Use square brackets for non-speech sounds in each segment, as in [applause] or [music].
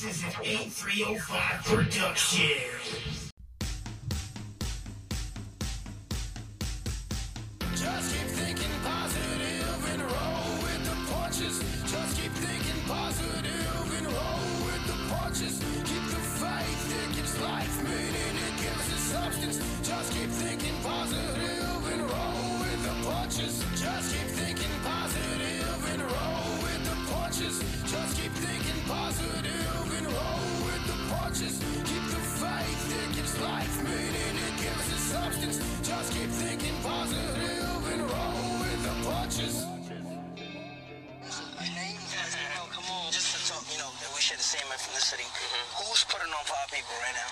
This is an 8305 production. Same ethnicity. Mm-hmm. Who's putting on five people right now?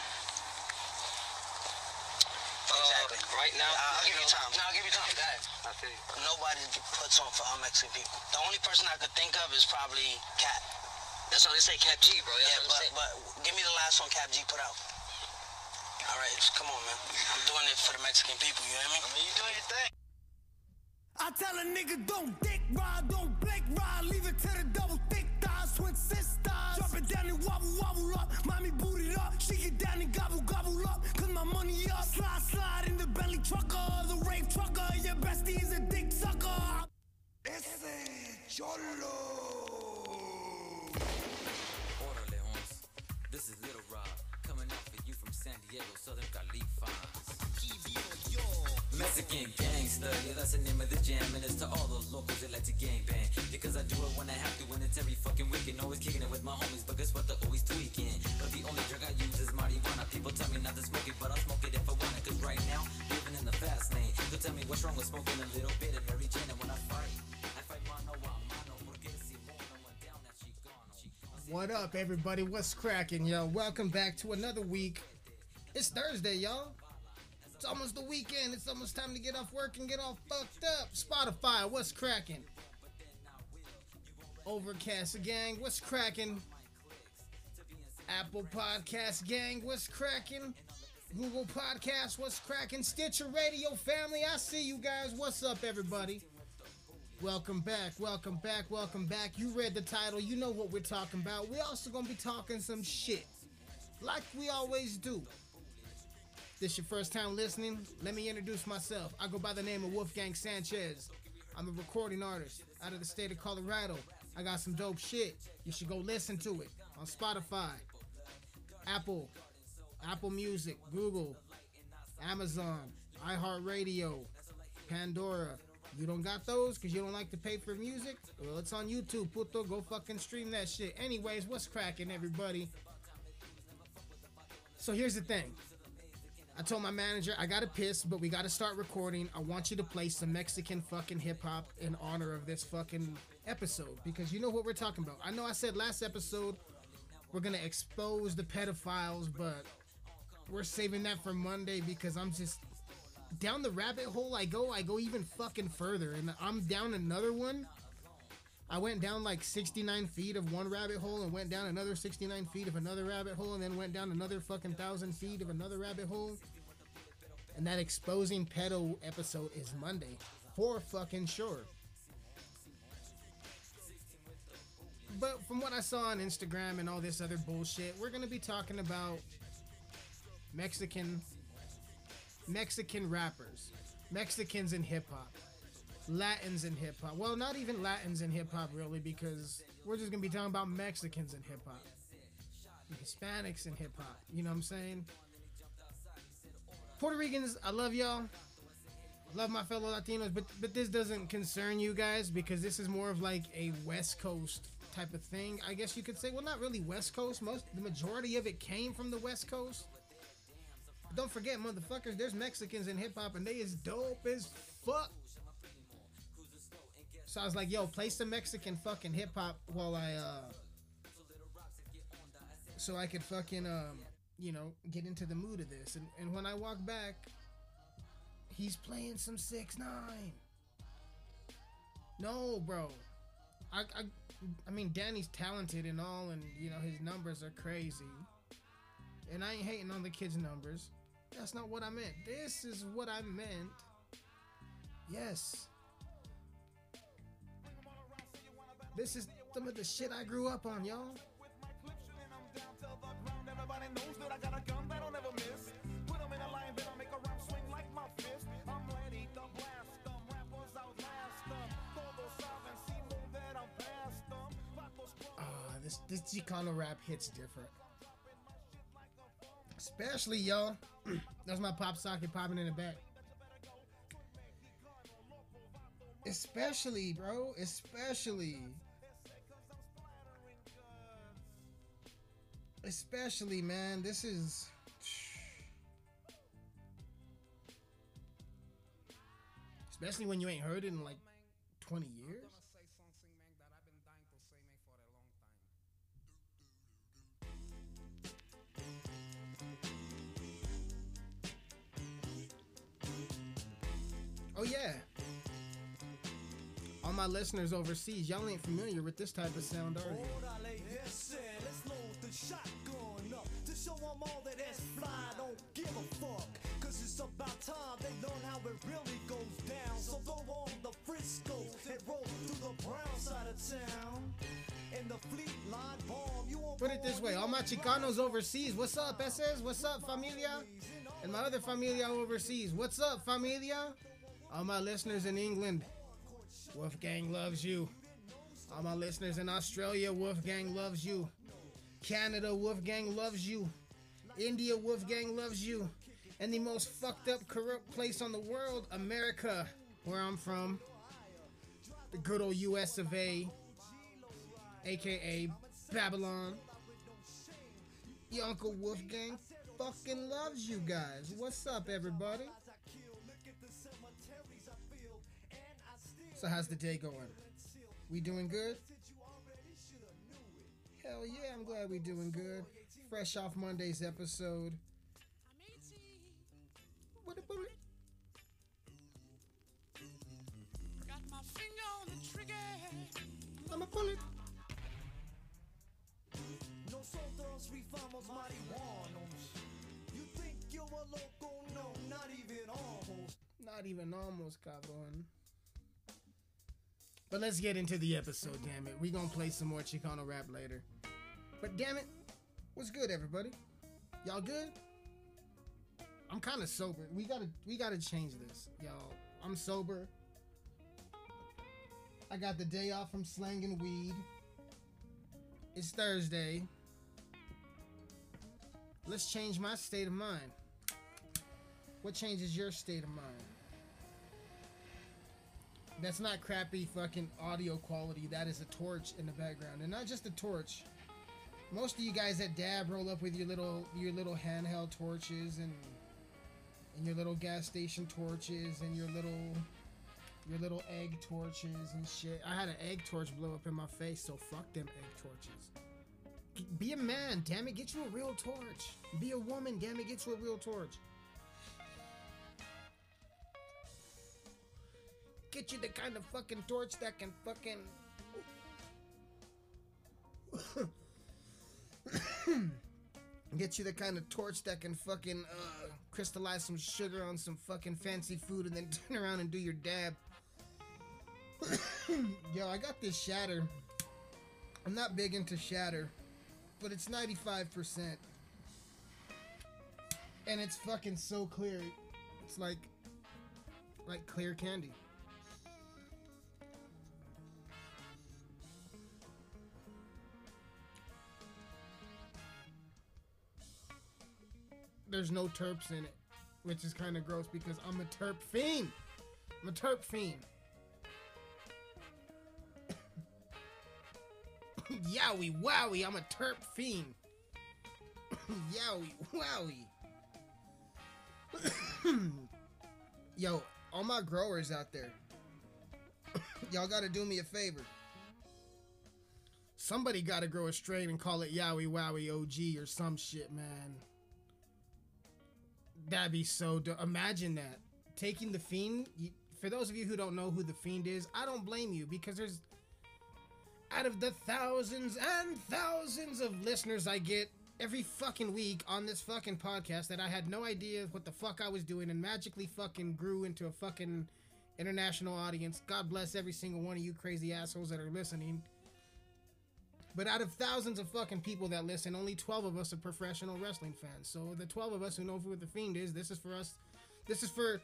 Uh, exactly. right now, I'll you give you time. No, I'll give you time. Go ahead. I feel you. Nobody puts on five Mexican people. The only person I could think of is probably Kap. That's why they say Kap G, bro. That's Yeah, but, I'm but give me the last one Kap G put out. All right, just come on, man. I'm doing it for the Mexican people. You hear me? I mean, you doing your thing. I tell a nigga don't dick ride, don't blink ride, leave it to the double trucker, the rave trucker, your bestie is a dick sucker. Ese cholo. Orderly homes. This is Lil Rob coming out for you from San Diego, Southern California. Mexican gangster, yeah, that's the name of the jam, and it's to all those locals that like to. Because I do it when I have to, it's every fucking weekend. Always kicking it with my homies, but guess what? They're always tweaking. But the only drug I use is marijuana. People tell me not to smoke it, but I'll smoke it if I want. Cause right now, living in the fast lane. So tell me what's wrong with smoking a little bit of Mary Jane. And when I fight, I fight mano a mano. What up, everybody? What's cracking, yo? Welcome back to another week. It's Thursday, y'all. It's almost the weekend. It's almost time to get off work and get all fucked up. Spotify, what's cracking? Overcast gang, what's cracking? Apple Podcast gang, what's cracking? Google Podcast, what's cracking? Stitcher Radio family, I see you guys. What's up, everybody? Welcome back, welcome back, welcome back. You read the title, you know what we're talking about. We're also gonna be talking some shit. Like we always do. This your first time listening? Let me introduce myself. I go by the name of Wolfgang Sanchez. I'm a recording artist out of the state of Colorado. I got some dope shit. You should go listen to it on Spotify, Apple, Apple Music, Google, Amazon, iHeartRadio, Pandora. You don't got those because you don't like to pay for music? Well, it's on YouTube, puto. Go fucking stream that shit. Anyways, what's cracking, everybody? So here's the thing. I told my manager I gotta piss, but we gotta start recording. I want you to play some Mexican fucking hip hop in honor of this fucking episode because you know what we're talking about. I know I said last episode we're gonna expose the pedophiles, but we're saving that for Monday because I'm just down the rabbit hole I go, I go even fucking further, and I'm down another one. I went down like 69 feet of one rabbit hole and went down another 69 feet of another rabbit hole and then went down another fucking thousand feet of another rabbit hole. And that exposing pedo episode is Monday, for fucking sure. But from what I saw on Instagram and all this other bullshit, we're gonna be talking about Mexican Mexican rappers, Mexicans in hip hop, Latins in hip hop. Well, not even Latins in hip hop really, because we're just gonna be talking about Mexicans in hip hop, Hispanics in hip hop. You know what I'm saying? Puerto Ricans, I love y'all. Love my fellow Latinos, but but this doesn't concern you guys because this is more of like a West Coast type of thing. I guess you could say. Well, not really West Coast. Most the majority of it came from the West Coast. But don't forget, motherfuckers, there's Mexicans in hip hop and they is dope as fuck. So I was like, yo, play some Mexican fucking hip hop while I uh so I could fucking um you know get into the mood of this. And and when I walk back, he's playing some six nine. No, bro. I, I I mean Danny's talented and all and you know his numbers are crazy. And I ain't hating on the kid's numbers. That's not what I meant. This is what I meant. Yes. This is some of the shit I grew up on, y'all. Everybody knows that I got a gun that'll never miss. Put 'em in a line, then I make a rap swing like my fist. I'm ready to blast 'em. Rappers outlast 'em. Todos saben, si that I'm past 'em. Vatos Ah, this this Chicano rap hits different. Especially y'all. [clears throat] That's my pop socket popping in the back. Especially, bro. Especially. Especially, man. This is. Especially when you ain't heard it in like 20 years. Oh yeah. All my listeners overseas, y'all ain't familiar with this type of sound, are you? About time they learn how it really goes down. So throw on the Friscoes and roll through the brown side of town. In the fleet line bomb, you won't Put it this way, all my Chicanos overseas, what's up, SS? What's up, familia? And my other familia overseas, what's up, familia? All my listeners in England, Wolfgang loves you. All my listeners in Australia, Wolfgang loves you. Canada, Wolfgang loves you. India, Wolfgang loves you. And the most fucked up, corrupt place on the world, America, where I'm from. The good old US of A, aka Babylon. Your Uncle Wolfgang fucking loves you guys. What's up, everybody? So, how's the day going? We doing good? Hell yeah, I'm glad we doing good. Fresh off Monday's episode. What a it? Got my finger on the trigger. I'm a bullet. Nosotros rifamos marihuanos. You think you're a loco? No, not even almost. Not even almost, cabrón. But let's get into the episode, damn it. We gonna play some more Chicano rap later. But damn it, what's good, everybody? Y'all good? I'm kind of sober. We gotta, we gotta change this, y'all. I'm sober. I got the day off from slanging weed. It's Thursday. Let's change my state of mind. What changes your state of mind? That's not crappy fucking audio quality. That is a torch in the background, and not just a torch. Most of you guys at Dab roll up with your little your little handheld torches and and your little gas station torches and your little your little egg torches and shit. I had an egg torch blow up in my face, so fuck them egg torches. Be a man, damn it, get you a real torch. Be a woman, damn it, get you a real torch. Get you the kind of fucking torch that can fucking. [coughs] [coughs] Get you the kind of torch that can fucking uh, crystallize some sugar on some fucking fancy food and then [laughs] turn around and do your dab. [coughs] Yo, I got this shatter. I'm not big into shatter, but it's 95%. And it's fucking so clear. It's like like clear candy. There's no terps in it, which is kind of gross because I'm a terp fiend. I'm a terp fiend. [coughs] Yowie wowie, I'm a terp fiend. [coughs] Yowie wowie. [coughs] Yo, all my growers out there, y'all gotta do me a favor. Somebody gotta grow a strain and call it Yowie Wowie OG or some shit, man. That'd be so dope. Imagine that. Taking the Fiend, you, for those of you who don't know who the Fiend is, I don't blame you because there's out of the thousands and thousands of listeners I get every fucking week on this fucking podcast that I had no idea what the fuck I was doing and magically fucking grew into a fucking international audience. God bless every single one of you crazy assholes that are listening. But out of thousands of fucking people that listen, only 12 of us are professional wrestling fans. So the 12 of us who know who the Fiend is, this is for us. This is for,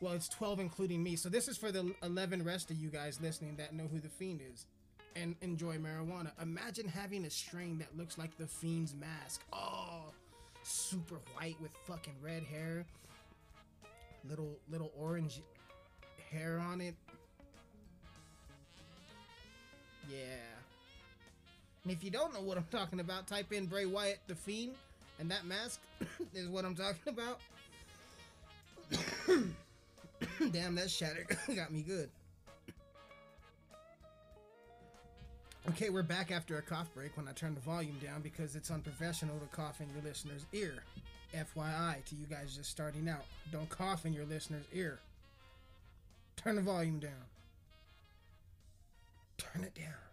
well, it's 12 including me. So this is for the 11 rest of you guys listening that know who the Fiend is and enjoy marijuana. Imagine having a strain that looks like the Fiend's mask. Oh, super white with fucking red hair, little little orange hair on it. Yeah. And if you don't know what I'm talking about, type in Bray Wyatt the Fiend, and that mask [coughs] is what I'm talking about. [coughs] Damn, that shatter [coughs] got me good. Okay, we're back after a cough break when I turn the volume down because it's unprofessional to cough in your listener's ear. FYI to you guys just starting out. Don't cough in your listener's ear. Turn the volume down. Turn it down.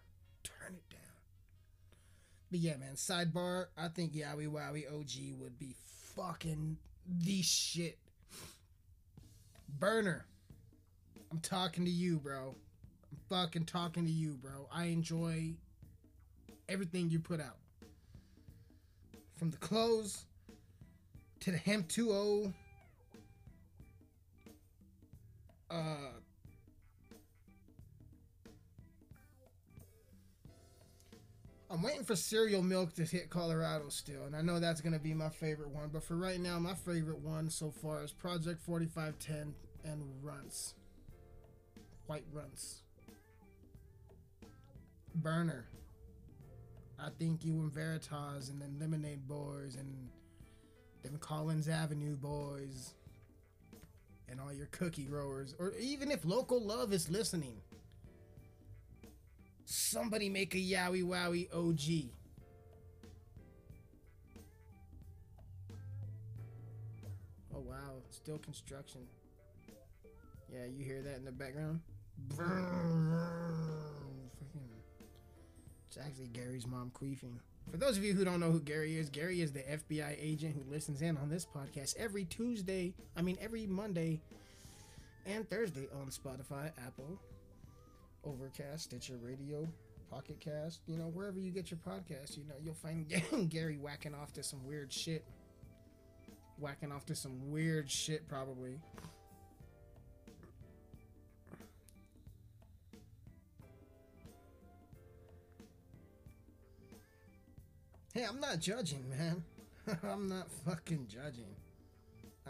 But yeah, man, sidebar, I think Yowie Wowie OG would be fucking the shit. Berner. I'm talking to you, bro. I'm fucking talking to you, bro. I enjoy everything you put out. From the clothes to the Hemp 2.0. Uh, I'm waiting for cereal milk to hit Colorado still, and I know that's gonna be my favorite one. But for right now, my favorite one so far is Project 4510 and Runts. White Runts. Berner. I think you and Veritas and then Lemonade Boys and them Collins Avenue boys and all your cookie growers, or even if local love is listening, somebody make a Yowie Wowie OG. Oh wow, still construction. Yeah, you hear that in the background? It's actually Gary's mom queefing. For those of you who don't know who Gary is, Gary is the FBI agent who listens in on this podcast every Tuesday, I mean every Monday and Thursday on Spotify, Apple, Overcast, Stitcher Radio, Pocket Cast, you know, wherever you get your podcast, you know, you'll find [laughs] Gary whacking off to some weird shit. Whacking off to some weird shit, probably. Hey, I'm not judging, man. [laughs] I'm not fucking judging.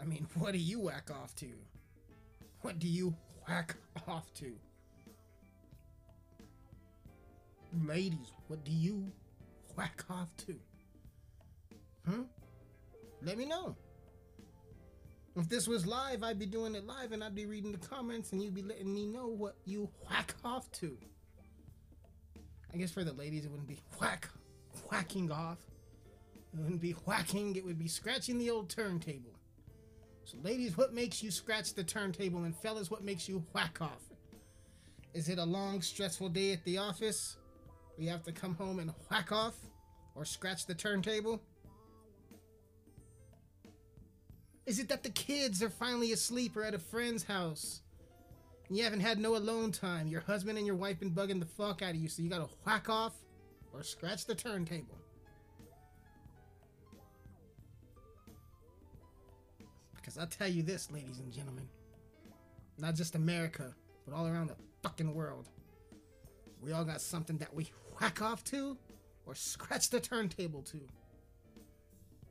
I mean, what do you whack off to? What do you whack off to? Ladies, what do you whack [laughs] off to? Huh? Let me know. If this was live, I'd be doing it live and I'd be reading the comments and you'd be letting me know what you whack off to. I guess for the ladies, it wouldn't be [laughs] whack, whacking off. It wouldn't be whacking, it would be scratching the old turntable. So, ladies, what makes you scratch the turntable? And fellas, what makes you whack off? Is it a long, stressful day at the office? You have to come home and whack off? Or scratch the turntable? Is it that the kids are finally asleep or at a friend's house? And you haven't had no alone time. Your husband and your wife been bugging the fuck out of you, so you gotta whack off or scratch the turntable. Because I'll tell you this, ladies and gentlemen. Not just America, but all around the fucking world. We all got something that we whack off to or scratch the turntable to.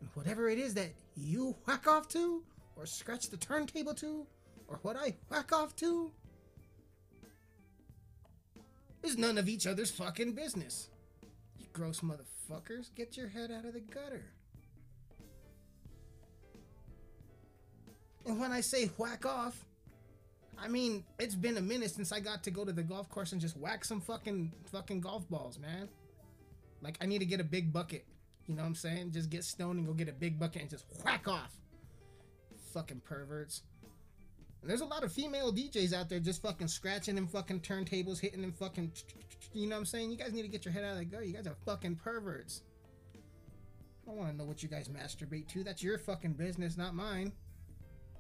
And whatever it is that you whack off to or scratch the turntable to or what I whack off to is none of each other's fucking business. You gross motherfuckers, get your head out of the gutter. And when I say whack off, I mean it's been a minute since I got to go to the golf course and just whack some fucking fucking golf balls, man. Like I need to get a big bucket. You know what I'm saying? Just get stoned and go get a big bucket and just whack off. Fucking perverts. And there's a lot of female DJs out there just fucking scratching them fucking turntables, hitting them fucking. You know what I'm saying? You guys need to get your head out of the gutter. You guys are fucking perverts. I want to know what you guys masturbate to. That's your fucking business, not mine.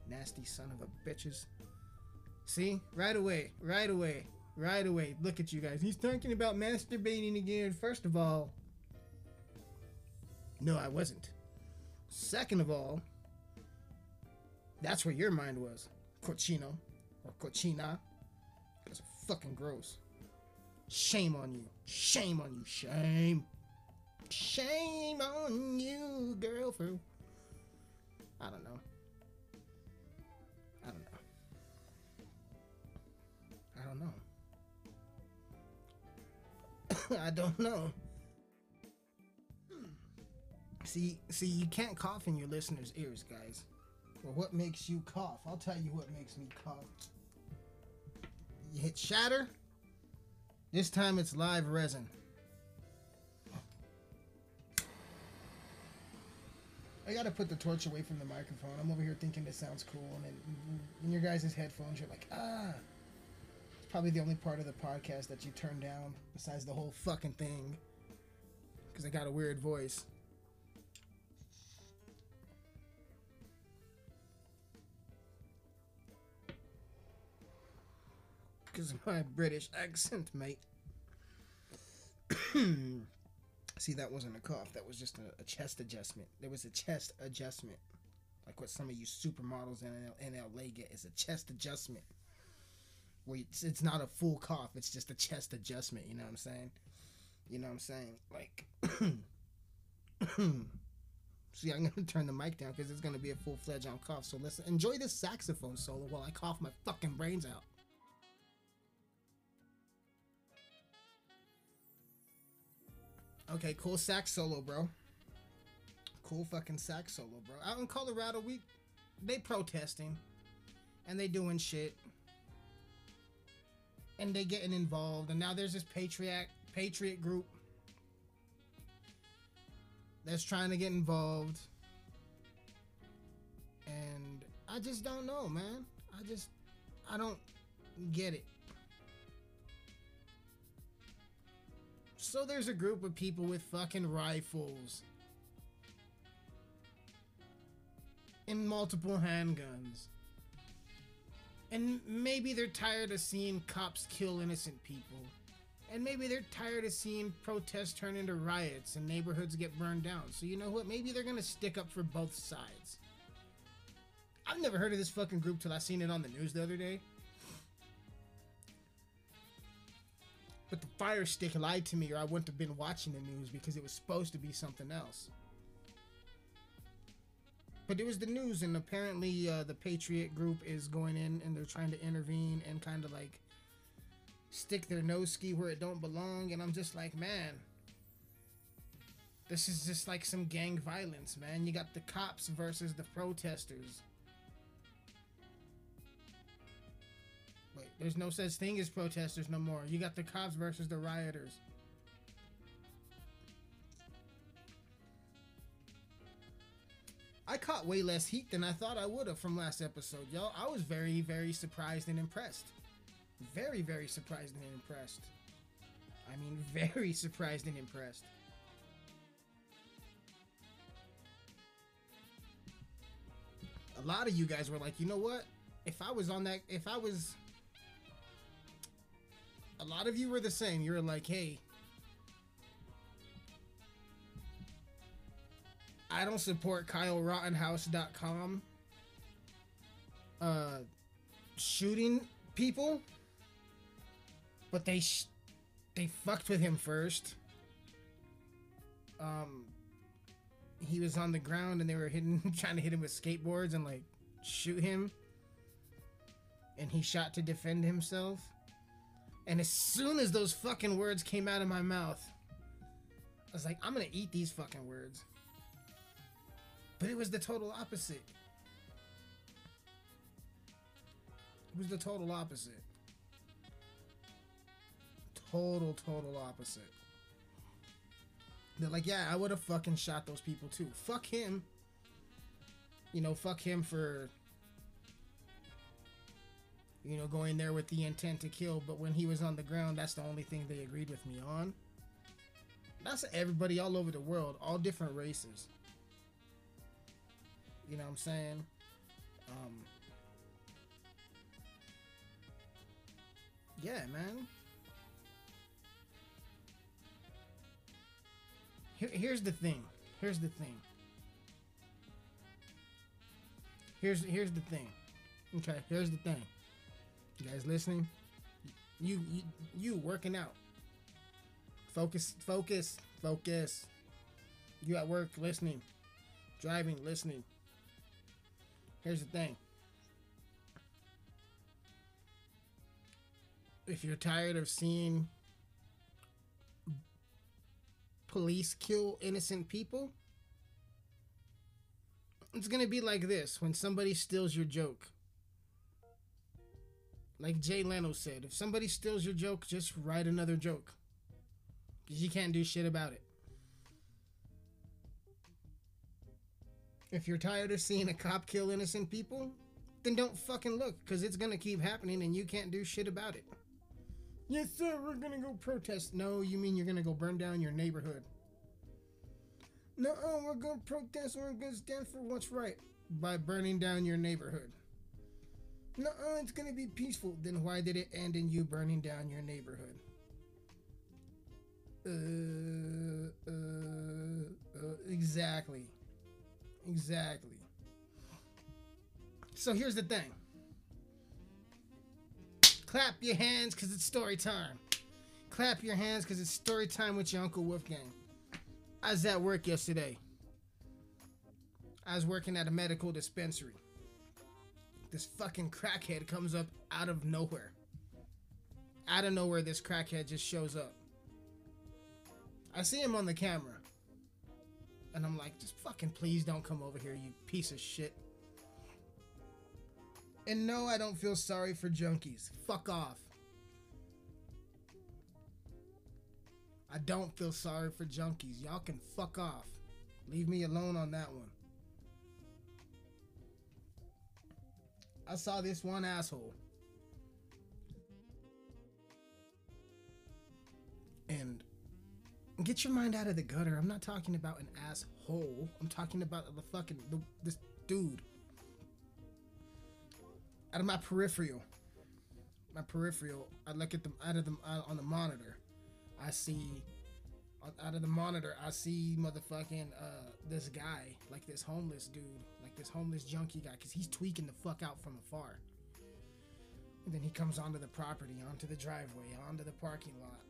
Nasty son of a bitches. See? Right away. Right away. Right away. Look at you guys. He's talking about masturbating again. First of all, no, I wasn't. Second of all, that's where your mind was. Cochino. Or cochina. That's fucking gross. Shame on you. Shame on you. Shame. Shame on you, girl. I don't know. Don't know. [coughs] I don't know. See, see, you can't cough in your listeners' ears, guys. Well, what makes you cough? I'll tell you what makes me cough. You hit shatter. This time it's live resin. I gotta put the torch away from the microphone. I'm over here thinking this sounds cool, and then in your guys' headphones, you're like, ah. Probably the only part of the podcast that you turn down, besides the whole fucking thing, because I got a weird voice. Because of my British accent, mate. [clears throat] See, that wasn't a cough. That was just a, a chest adjustment. There was a chest adjustment. Like what some of you supermodels in, in LA get is a chest adjustment. It's, it's not a full cough, it's just a chest adjustment. You know what I'm saying? You know what I'm saying? Like, [clears throat] see, I'm gonna turn the mic down because it's gonna be a full fledged on cough. So listen, enjoy this saxophone solo while I cough my fucking brains out. Okay, cool sax solo, bro. Cool fucking sax solo, bro. Out in Colorado, we they protesting and they doing shit. And they getting involved. And now there's this patriot patriot group that's trying to get involved. And I just don't know, man. I just I don't get it. So there's a group of people with fucking rifles and multiple handguns. And maybe they're tired of seeing cops kill innocent people. And maybe they're tired of seeing protests turn into riots and neighborhoods get burned down. So you know what? Maybe they're gonna stick up for both sides. I've never heard of this fucking group till I seen it on the news the other day. But the fire stick lied to me, or I wouldn't have been watching the news because it was supposed to be something else. But it was the news, and apparently uh, the Patriot group is going in and they're trying to intervene and kind of like stick their nose ski where it don't belong. And I'm just like, man, this is just like some gang violence, man. You got the cops versus the protesters. Wait, there's no such thing as protesters no more. You got the cops versus the rioters. I caught way less heat than I thought I would have from last episode, y'all. I was very, very surprised and impressed. Very, very surprised and impressed. I mean, [laughs] very surprised and impressed. A lot of you guys were like, you know what? If I was on that, if I was a lot of you were the same. You were like, hey, I don't support Kyle Rittenhouse.com uh, shooting people, but they sh- they fucked with him first. Um, he was on the ground and they were hitting, [laughs] trying to hit him with skateboards and like shoot him, and he shot to defend himself. And as soon as those fucking words came out of my mouth, I was like, I'm gonna eat these fucking words. But it was the total opposite. It was the total opposite. Total, total opposite. They're like, yeah, I would have fucking shot those people too. Fuck him. You know, fuck him for you know, going there with the intent to kill, but when he was on the ground, that's the only thing they agreed with me on. That's everybody all over the world, all different races. You know what I'm saying? Um, Yeah, man. Here, here's the thing. Here's the thing. Here's here's the thing. Okay, here's the thing. You guys listening? You you you working out. Focus, focus, focus. You at work listening, driving, listening. Here's the thing. If you're tired of seeing police kill innocent people, it's gonna be like this when somebody steals your joke. Like Jay Leno said, if somebody steals your joke, just write another joke. Because you can't do shit about it. If you're tired of seeing a cop kill innocent people, then don't fucking look, because it's gonna keep happening and you can't do shit about it. Yes, sir, we're gonna go protest. No, you mean you're gonna go burn down your neighborhood. No, we're gonna protest. We're gonna stand for what's right by burning down your neighborhood. No, it's gonna be peaceful. Then why did it end in you burning down your neighborhood? Uh, uh, uh, exactly. Exactly. So here's the thing. Clap your hands because it's story time. Clap your hands because it's story time with your Uncle Wolfgang. I was at work yesterday. I was working at a medical dispensary. This fucking crackhead comes up out of nowhere. Out of nowhere, this crackhead just shows up. I see him on the camera. And I'm like, just fucking please don't come over here, you piece of shit. And no, I don't feel sorry for junkies. Fuck off. I don't feel sorry for junkies. Y'all can fuck off. Leave me alone on that one. I saw this one asshole. And get your mind out of the gutter. I'm not talking about an asshole. I'm talking about the fucking the, this dude. Out of my peripheral, my peripheral. I look at them out of them on the monitor. I see out of the monitor. I see motherfucking uh this guy, like this homeless dude, like this homeless junkie guy, because he's tweaking the fuck out from afar. And then he comes onto the property, onto the driveway, onto the parking lot.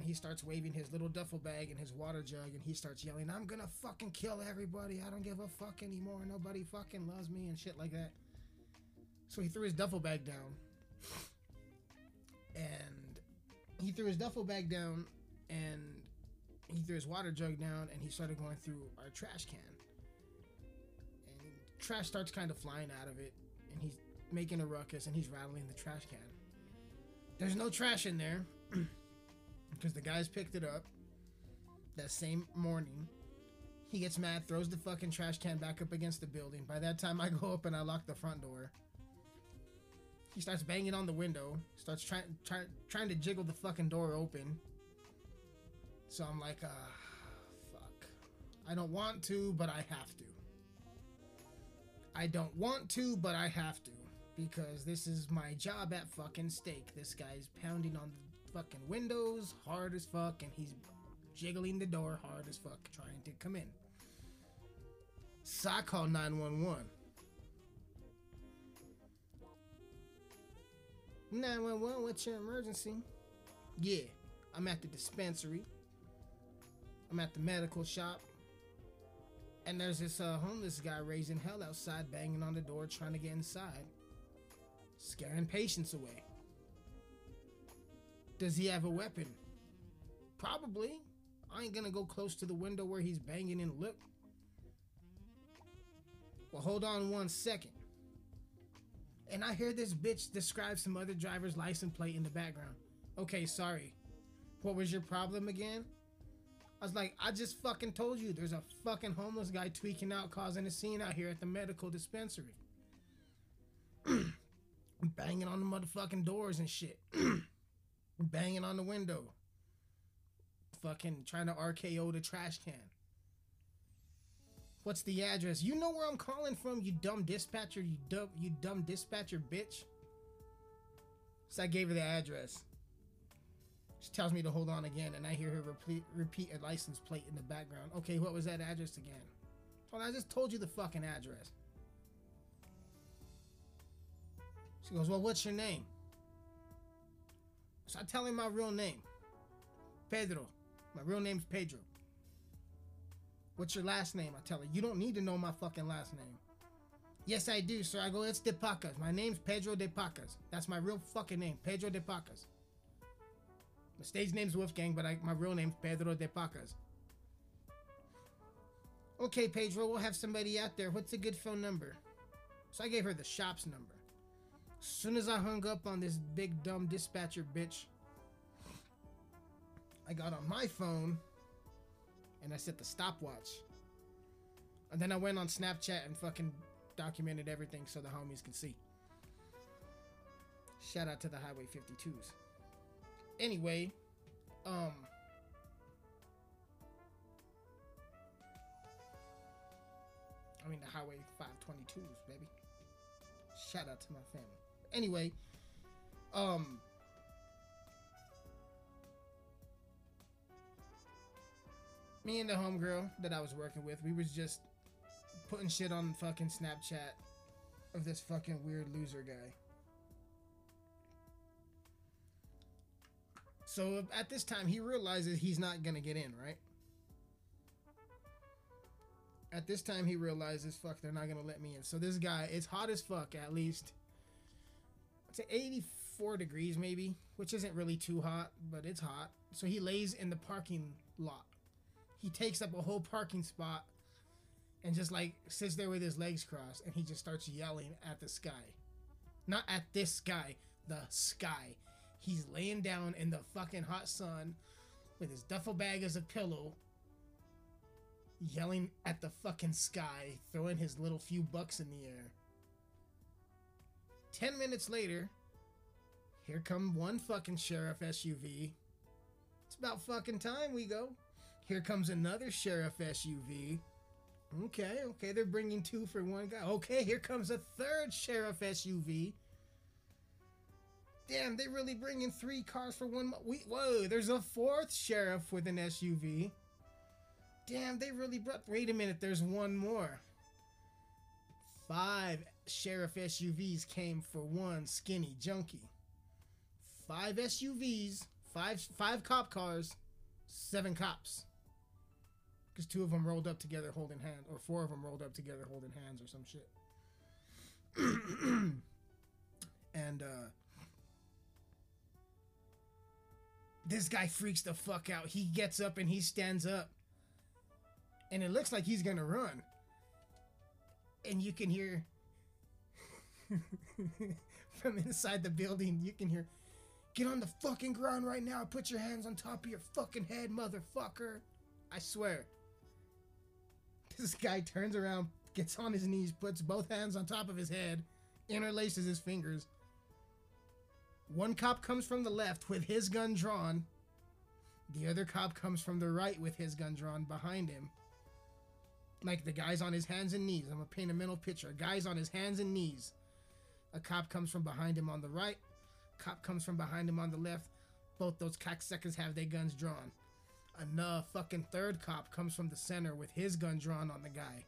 And he starts waving his little duffel bag and his water jug and he starts yelling, I'm gonna fucking kill everybody. I don't give a fuck anymore. Nobody fucking loves me and shit like that. So he threw his duffel bag down. And he threw his duffel bag down and he threw his water jug down and he started going through our trash can. And trash starts kind of flying out of it and he's making a ruckus and he's rattling the trash can. There's no trash in there [clears throat] because the guys picked it up that same morning. He gets mad, throws the fucking trash can back up against the building. By that time, I go up and I lock the front door. He starts banging on the window, starts trying try, trying to jiggle the fucking door open. So I'm like, ah, fuck. I don't want to, but I have to. I don't want to, but I have to. Because this is my job at fucking stake. This guy's pounding on the fucking windows hard as fuck, and he's jiggling the door hard as fuck, trying to come in. So I call 911. 911, what's your emergency? Yeah, I'm at the dispensary. I'm at the medical shop. And there's this uh, homeless guy raising hell outside, banging on the door, trying to get inside, scaring patients away. Does he have a weapon? Probably. I ain't gonna go close to the window where he's banging and look. Well, hold on one second. And I hear this bitch describe some other driver's license plate in the background. Okay, sorry. What was your problem again? I was like, I just fucking told you there's a fucking homeless guy tweaking out, causing a scene out here at the medical dispensary. [clears throat] Banging on the motherfucking doors and shit. [clears throat] Banging on the window. Fucking trying to RKO the trash can. What's the address? You know where I'm calling from, you dumb dispatcher, you dumb you dumb dispatcher bitch. So I gave her the address. She tells me to hold on again, and I hear her repeat, repeat a license plate in the background. Okay, what was that address again? Well, I just told you the fucking address. She goes, Well, what's your name? So I tell him my real name Pedro. My real name's Pedro. What's your last name? I tell her, You don't need to know my fucking last name. Yes, I do, sir. I go, It's De Pacas. My name's Pedro De Pacas. That's my real fucking name, Pedro De Pacas. The stage name's Wolfgang, but I, my real name's Pedro De Pacas. Okay, Pedro, we'll have somebody out there. What's a good phone number? So I gave her the shop's number. Soon as I hung up on this big dumb dispatcher bitch, I got on my phone and I set the stopwatch. And then I went on Snapchat and fucking documented everything so the homies can see. Shout out to the Highway 52s. Anyway, um I mean the Highway 522s, baby. Shout out to my family. Anyway, um me and the homegirl that I was working with, we was just putting shit on fucking Snapchat of this fucking weird loser guy. So at this time, he realizes he's not gonna get in, right? At this time, he realizes, fuck, they're not gonna let me in. So this guy, it's hot as fuck, at least. It's 84 degrees, maybe, which isn't really too hot, but it's hot. So he lays in the parking lot. He takes up a whole parking spot and just like sits there with his legs crossed and he just starts yelling at the sky. Not at this guy, the sky. He's laying down in the fucking hot sun with his duffel bag as a pillow, yelling at the fucking sky, throwing his little few bucks in the air. Ten minutes later, here come one fucking sheriff SUV. It's about fucking time we go. Here comes another sheriff SUV. Okay, okay, they're bringing two for one guy. Okay, here comes a third sheriff SUV. Damn, they really bringing three cars for one. Mo- we, whoa, there's a fourth sheriff with an SUV. Damn, they really brought. Wait a minute, there's one more. Five sheriff SUVs came for one skinny junkie. Five SUVs, five five cop cars, seven cops. Because two of them rolled up together holding hands, or four of them rolled up together holding hands, or some shit. [clears throat] and uh, this guy freaks the fuck out. He gets up and he stands up, and it looks like he's gonna run. And you can hear [laughs] from inside the building, you can hear, "Get on the fucking ground right now! Put your hands on top of your fucking head, motherfucker!" I swear. This guy turns around, gets on his knees, puts both hands on top of his head, interlaces his fingers. One cop comes from the left with his gun drawn. The other cop comes from the right with his gun drawn behind him. Like the guy's on his hands and knees. I'm gonna paint a mental picture. Guy's on his hands and knees. A cop comes from behind him on the right. Cop comes from behind him on the left. Both those cocksuckers have their guns drawn. Another fucking third cop comes from the center with his gun drawn on the guy.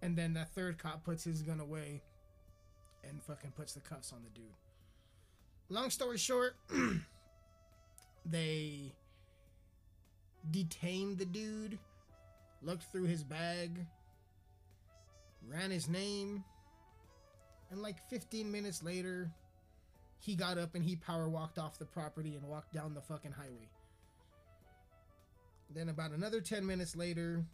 And then that third cop puts his gun away and fucking puts the cuffs on the dude. Long story short, [clears throat] they detained the dude, looked through his bag, ran his name, and like 15 minutes later, he got up and he power walked off the property and walked down the fucking highway. Then about another 10 minutes later,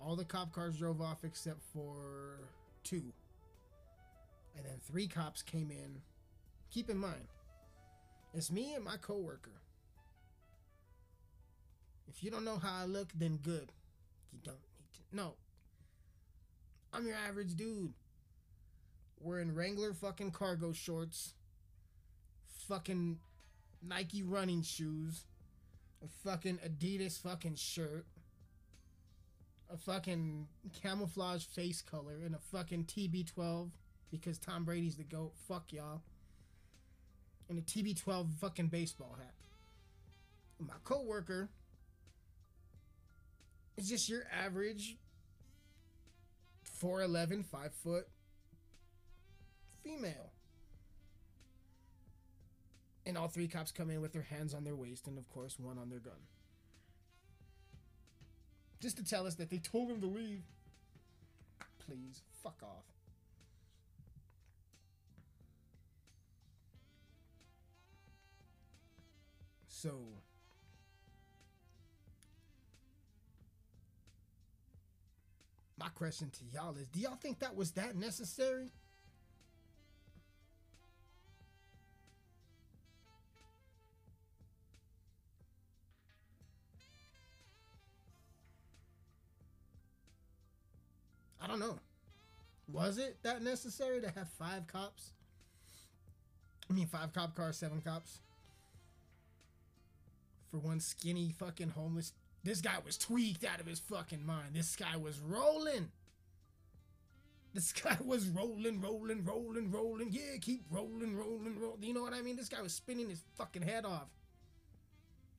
all the cop cars drove off except for two. And then three cops came in. Keep in mind, it's me and my coworker. If you don't know how I look, then good. You don't need to. No. I'm your average dude. Wearing Wrangler fucking cargo shorts, fucking Nike running shoes, a fucking Adidas fucking shirt, a fucking camouflage face color, and a fucking TB12. because Tom Brady's the GOAT. Fuck y'all. And a TB12 fucking baseball hat. And my coworker is just your average 4'11, 5 foot female. And all three cops come in with their hands on their waist and, of course, one on their gun. Just to tell us that they told him to leave. Please, fuck off. So. Question to y'all is do y'all think that was that necessary? I don't know. Was it that necessary to have five cops? I mean, five cop cars, seven cops for one skinny fucking homeless. This guy was tweaked out of his fucking mind. This guy was rolling. This [laughs] guy was rolling, rolling, rolling, rolling. Yeah, keep rolling, rolling, rolling. You know what I mean? This guy was spinning his fucking head off.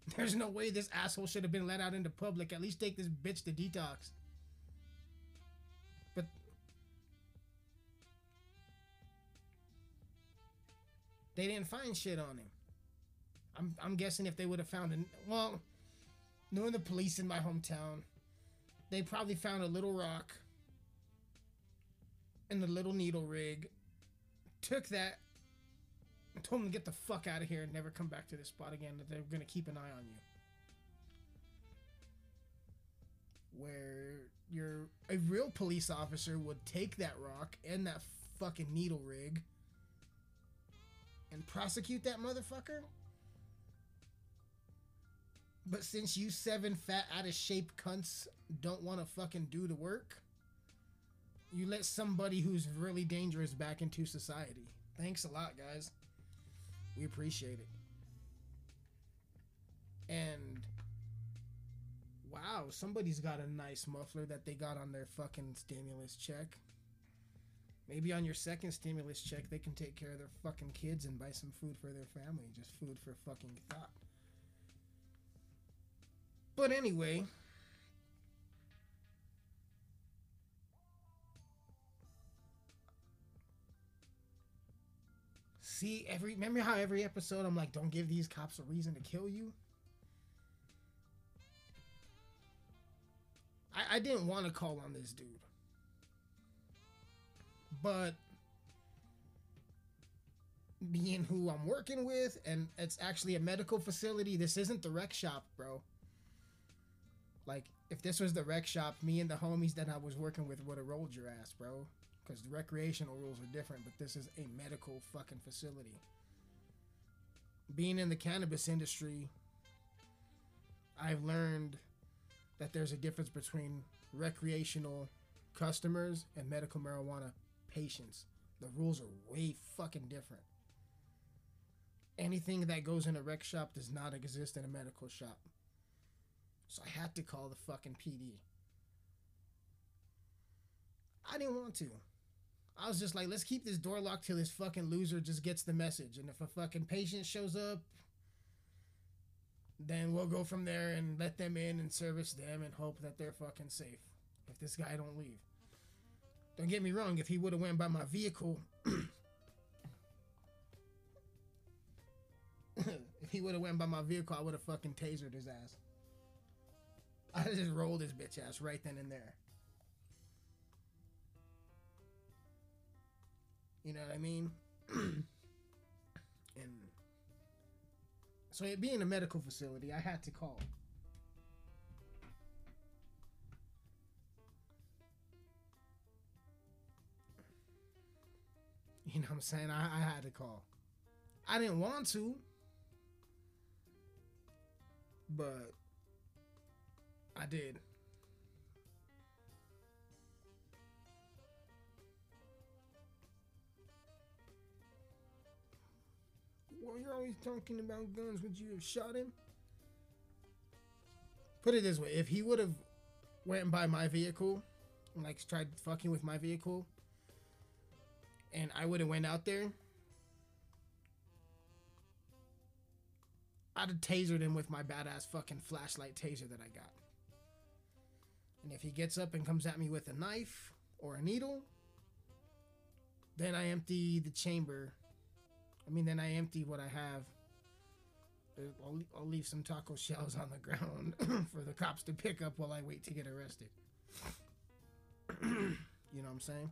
[laughs] There's no way this asshole should have been let out into public. At least take this bitch to detox. But they didn't find shit on him. I'm I'm guessing if they would have found an well, knowing the police in my hometown, they probably found a little rock and a little needle rig, took that, and told them to get the fuck out of here and never come back to this spot again. That they're gonna keep an eye on you. Where you're a real police officer would take that rock and that fucking needle rig and prosecute that motherfucker but since you seven fat out of shape cunts don't want to fucking do the work, you let somebody who's really dangerous back into society. Thanks a lot, guys. We appreciate it. And wow, somebody's got a nice muffler that they got on their fucking stimulus check. Maybe on your second stimulus check, they can take care of their fucking kids and buy some food for their family. Just food for fucking thought. But anyway, see every remember how every episode I'm like, don't give these cops a reason to kill you. I, I didn't want to call on this dude, but being who I'm working with, and it's actually a medical facility. This isn't the rec shop, bro. Like, if this was the rec shop, me and the homies that I was working with would have rolled your ass, bro. Because the recreational rules are different, but this is a medical fucking facility. Being in the cannabis industry, I've learned that there's a difference between recreational customers and medical marijuana patients. The rules are way fucking different. Anything that goes in a rec shop does not exist in a medical shop. So I had to call the fucking PD. I didn't want to. I was just like, let's keep this door locked till this fucking loser just gets the message. And if a fucking patient shows up, then we'll go from there and let them in and service them and hope that they're fucking safe. If this guy don't leave. Don't get me wrong, if he would have went by my vehicle [coughs] if he would have went by my vehicle, I would have fucking tasered his ass. I just rolled his bitch ass right then and there. You know what I mean? [clears throat] and so it being a medical facility, I had to call. [laughs] You know what I'm saying? I, I had to call. I didn't want to, but I did. Well, you're always talking about guns. Would you have shot him? Put it this way: if he would have went by my vehicle, and, like tried fucking with my vehicle, and I would have went out there, I'd have tasered him with my badass fucking flashlight taser that I got. And if he gets up and comes at me with a knife or a needle, then I empty the chamber. I mean, then I empty what I have. I'll, I'll leave some taco [laughs] shells on the ground [clears throat] for the cops to pick up while I wait to get arrested. [clears throat] you know what I'm saying?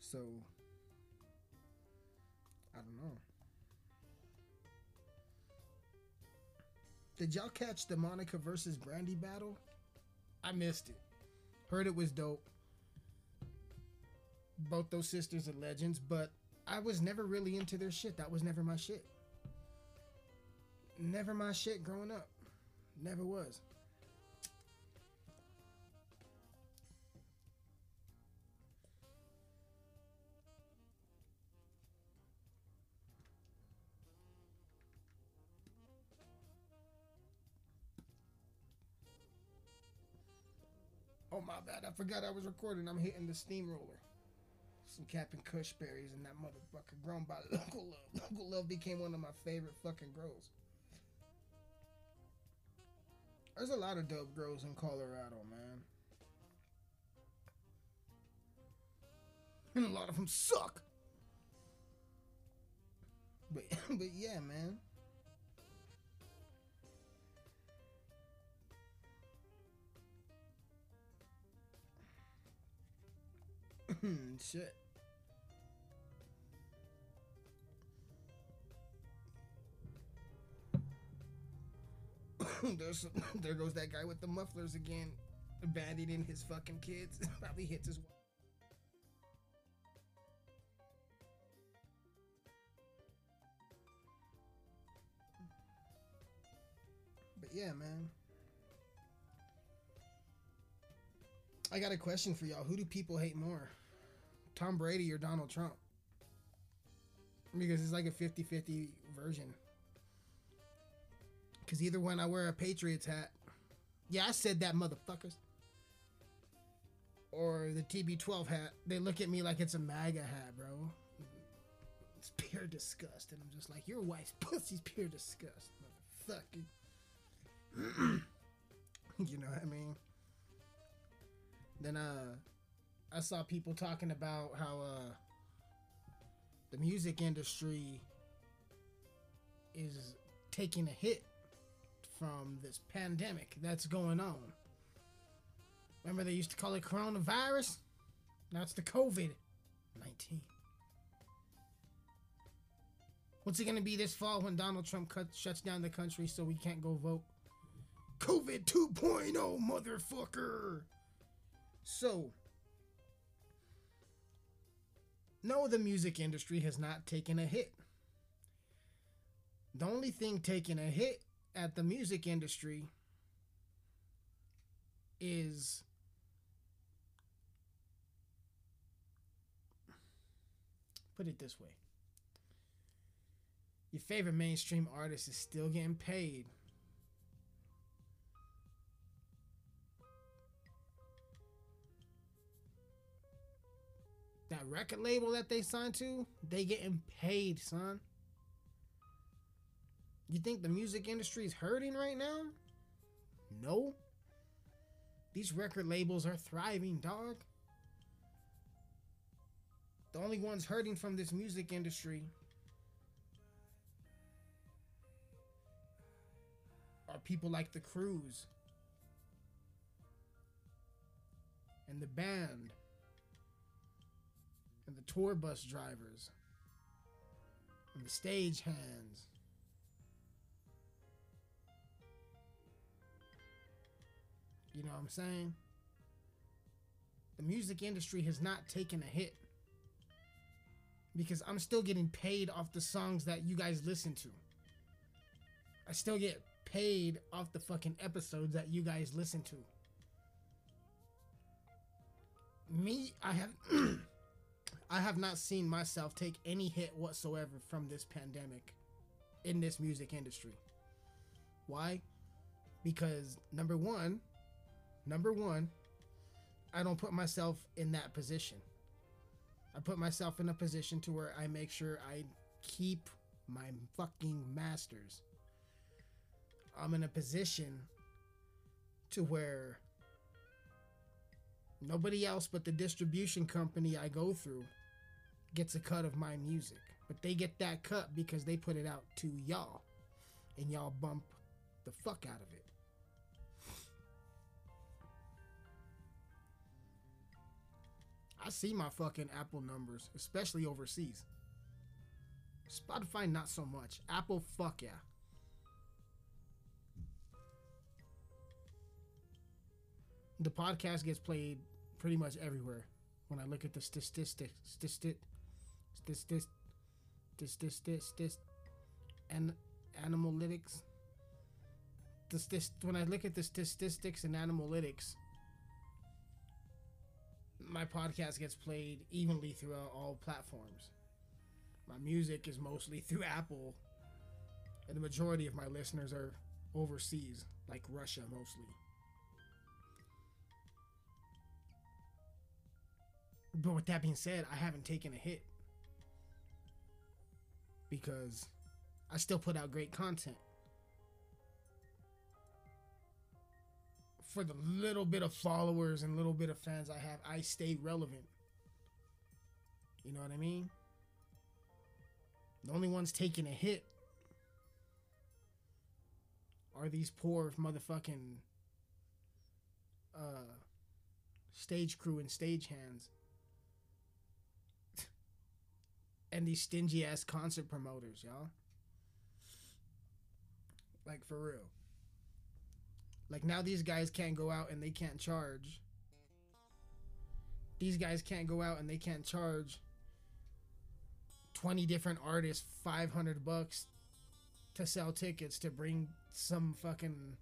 So, I don't know. Did y'all catch the Monica versus Brandy battle? I missed it. Heard it was dope. Both those sisters are legends, but I was never really into their shit. That was never my shit. Never my shit growing up. Never was. My bad, I forgot I was recording. I'm hitting the steamroller. Some Captain Kush berries and that motherfucker grown by Local Love. Local Love became one of my favorite fucking grows. There's a lot of dope grows in Colorado, man. And a lot of them suck. But [laughs] but yeah, man. Hmm, shit. [coughs] There's [coughs] there goes that guy with the mufflers again, abandoning his fucking kids. [laughs] Probably hits his. wife. But yeah, man. I got a question for y'all. Who do people hate more? Tom Brady or Donald Trump? Because it's like a 50 50 version. Because either when I wear a Patriots hat, yeah, I said that, motherfuckers. Or the TB12 hat, they look at me like it's a MAGA hat, bro. It's pure disgust. And I'm just like, your wife's pussy's pure disgust, motherfucker. [clears throat] you know what I mean? Then uh I saw people talking about how uh the music industry is taking a hit from this pandemic that's going on. Remember they used to call it coronavirus? Now it's the COVID 19. What's it going to be this fall when Donald Trump cut, shuts down the country so we can't go vote? COVID 2.0, motherfucker! So, no, the music industry has not taken a hit. The only thing taking a hit at the music industry is put it this way your favorite mainstream artist is still getting paid that record label that they signed to they getting paid son you think the music industry is hurting right now? No. These record labels are thriving, dog. The only ones hurting from this music industry are people like the crews and the band and the tour bus drivers and the stage hands. You know what I'm saying? The music industry has not taken a hit because I'm still getting paid off the songs that you guys listen to. I still get paid off the fucking episodes that you guys listen to. Me, I have [clears throat] I have not seen myself take any hit whatsoever from this pandemic in this music industry. Why? Because number 1, number one, I don't put myself in that position. I put myself in a position to where I make sure I keep my fucking masters. I'm in a position to where nobody else but the distribution company I go through gets a cut of my music. But they get that cut because they put it out to y'all. And y'all bump the fuck out of it. I see my fucking Apple numbers, especially overseas. Spotify, not so much. Apple, fuck yeah. The podcast gets played pretty much everywhere. When I look at the statistics, statistic, statistic, this, this, and animalytics. This, this, when I look at the statistics and animalytics, my podcast gets played evenly throughout all platforms. My music is mostly through Apple, and the majority of my listeners are overseas, like Russia mostly. But with that being said, I haven't taken a hit because I still put out great content. For the little bit of followers and little bit of fans I have, I stay relevant. You know what I mean? The only ones taking a hit are these poor motherfucking uh, stage crew and stage hands. And these stingy ass concert promoters, y'all. Like for real. Like now these guys can't go out and they can't charge. These guys can't go out and they can't charge 20 different artists 500 bucks to sell tickets to bring some fucking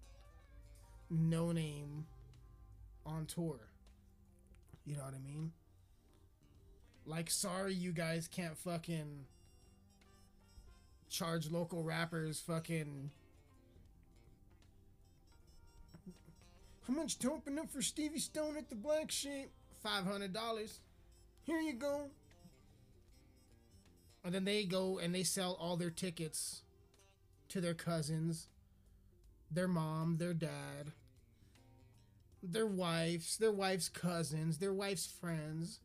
no name on tour. You know what I mean? Like, sorry, you guys can't fucking charge local rappers fucking. How much to open up for Stevie Stone at the Black Sheep? $500. Here you go. And then they go and they sell all their tickets to their cousins, their mom, their dad, their wives, their wife's cousins, their wife's friends.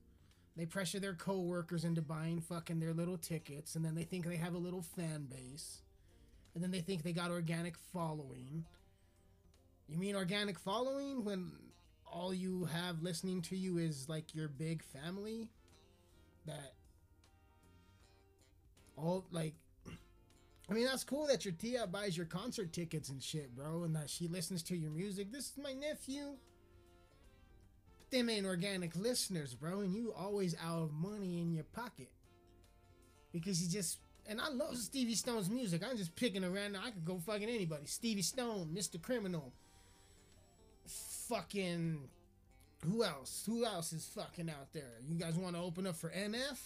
They pressure their coworkers into buying fucking their little tickets, and then they think they have a little fan base. And then they think they got organic following. You mean organic following when all you have listening to you is like your big family? That all like [clears throat] I mean that's cool that your tia buys your concert tickets and shit, bro, and that she listens to your music. This is my nephew. Them ain't organic listeners, bro, and you always out of money in your pocket. Because you just and I love Stevie Stone's music. I'm just picking around random I could go fucking anybody. Stevie Stone, Mr. Criminal. Fucking who else? Who else is fucking out there? You guys want to open up for NF?